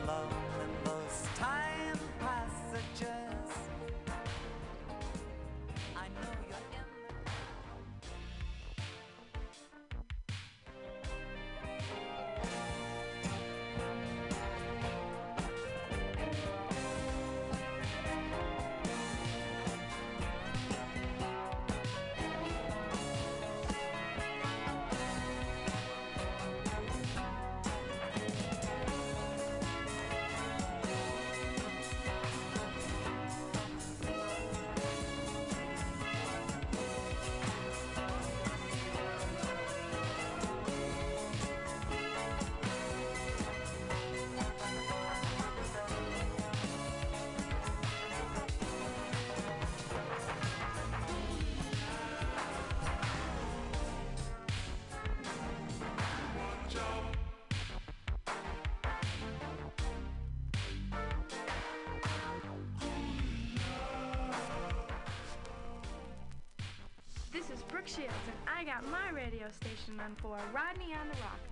Brooke Shields, and I got my radio station on for Rodney on the ROQ.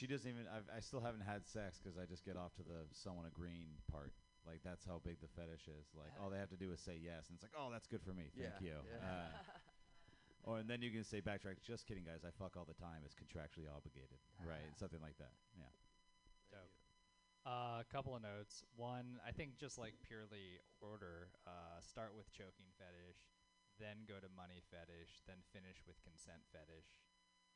She doesn't even. I've, I still haven't had sex because I just get off to the someone agreeing part. Like that's how big the fetish is. Like all they have to do is say yes, and it's like, oh, that's good for me. Thank Yeah, you. yeah. Uh, or and then you can say backtrack. Just kidding, guys. I fuck all the time. It's contractually obligated, right? Something like that. Yeah. Dope. A couple of notes. One, I think just like purely order, uh, start with choking fetish, then go to money fetish, then finish with consent fetish.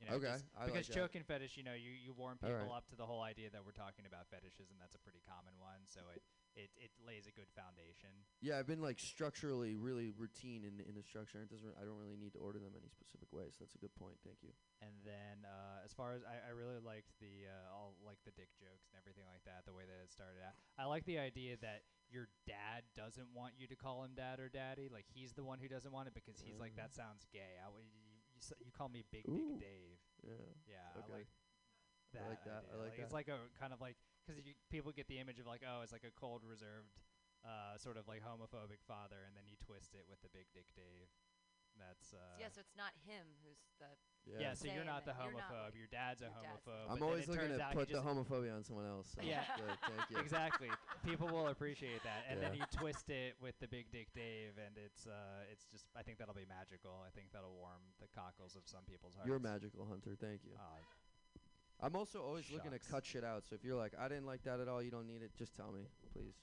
You know, Okay, just- I like because that. choking fetish, you know, you, you warm people right. up to the whole idea that we're talking about fetishes, and that's a pretty common one. So it, it, it lays a good foundation. Yeah, I've been like structurally really routine in in the structure. It doesn't. I don't really need to order them any specific way. So that's a good point. Thank you. And then uh, as far as I, I really liked the uh, all like the dick jokes and everything like that, the way that it started out. I like the idea that your dad doesn't want you to call him dad or daddy. Like he's the one who doesn't want it because he's like Mm. that sounds gay. I, w- you, s- you call me Big Ooh. Dick Dave. Yeah. Yeah. Okay. I like I that. like that. I idea. like It's that. like a kind of like because people get the image of like oh it's like a cold reserved. Uh, sort of like homophobic father, and then you twist it with the big dick Dave. That's uh, yeah, so it's not him who's the. yeah, so you're not the that. You're not homophobe. like- your dad's a your dad's homophobe. I'm always looking to put the homophobia on someone else. So yeah, good, thank you. exactly. People will appreciate that, and then you twist it with the big dick Dave, and it's uh, it's just. I think that'll be magical. I think that'll warm the cockles of some people's hearts. You're a magical hunter. Thank you. Uh, I'm also always looking to cut shit out. So if you're like, I didn't like that at all, you don't need it. Just tell me, please.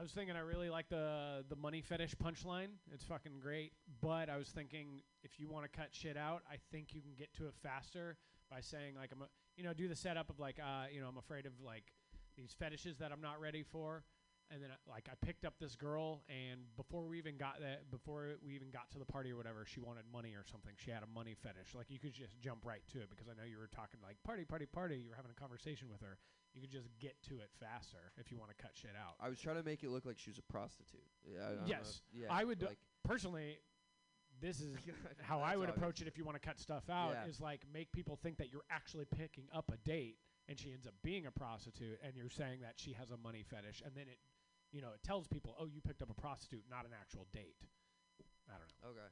I was thinking I really like the the money fetish punchline. It's fucking great. But I was thinking if you want to cut shit out, I think you can get to it faster by saying like I'm a, you know do the setup of like uh you know I'm afraid of like these fetishes that I'm not ready for. And then, uh, like, I picked up this girl, and before we even got that, before we even got to the party or whatever, she wanted money or something. She had a money fetish. Like, you could just jump right to it because I know you were talking like party, party, party. You were having a conversation with her. You could just get to it faster if you want to cut shit out. I was trying to make it look like she was a prostitute. Yeah. I don't know yes, if- yeah. I would like personally. This is how I would obvious. approach it if you want to cut stuff out. Yeah. Is like make people think that you're actually picking up a date, and she ends up being a prostitute, and you're saying that she has a money fetish, and then it, you know, it tells people, oh, you picked up a prostitute, not an actual date. I don't know. Okay.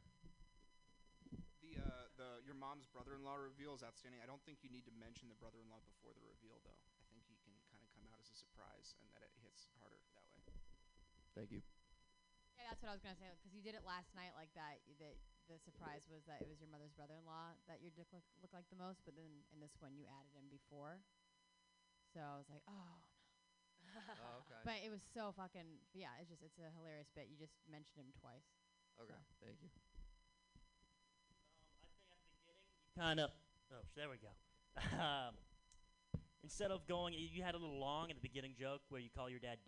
The uh, the your mom's brother-in-law reveal is outstanding. I don't think you need to mention the brother-in-law before the reveal, though. Out as a surprise, and that it hits harder that way. Thank you. Yeah, that's what I was gonna say. Because you did it last night like that. y- That the surprise was that it was your mother's brother-in-law that your dick look, looked like the most. But then in this one, you added him before. So I was like, oh. no. Oh, okay. But it was so fucking. Yeah, it's just it's a hilarious bit. You just mentioned him twice. Okay. Thank you. kind of. Oh, there we go. um, instead of going, you had a little long in the beginning joke where you call your dad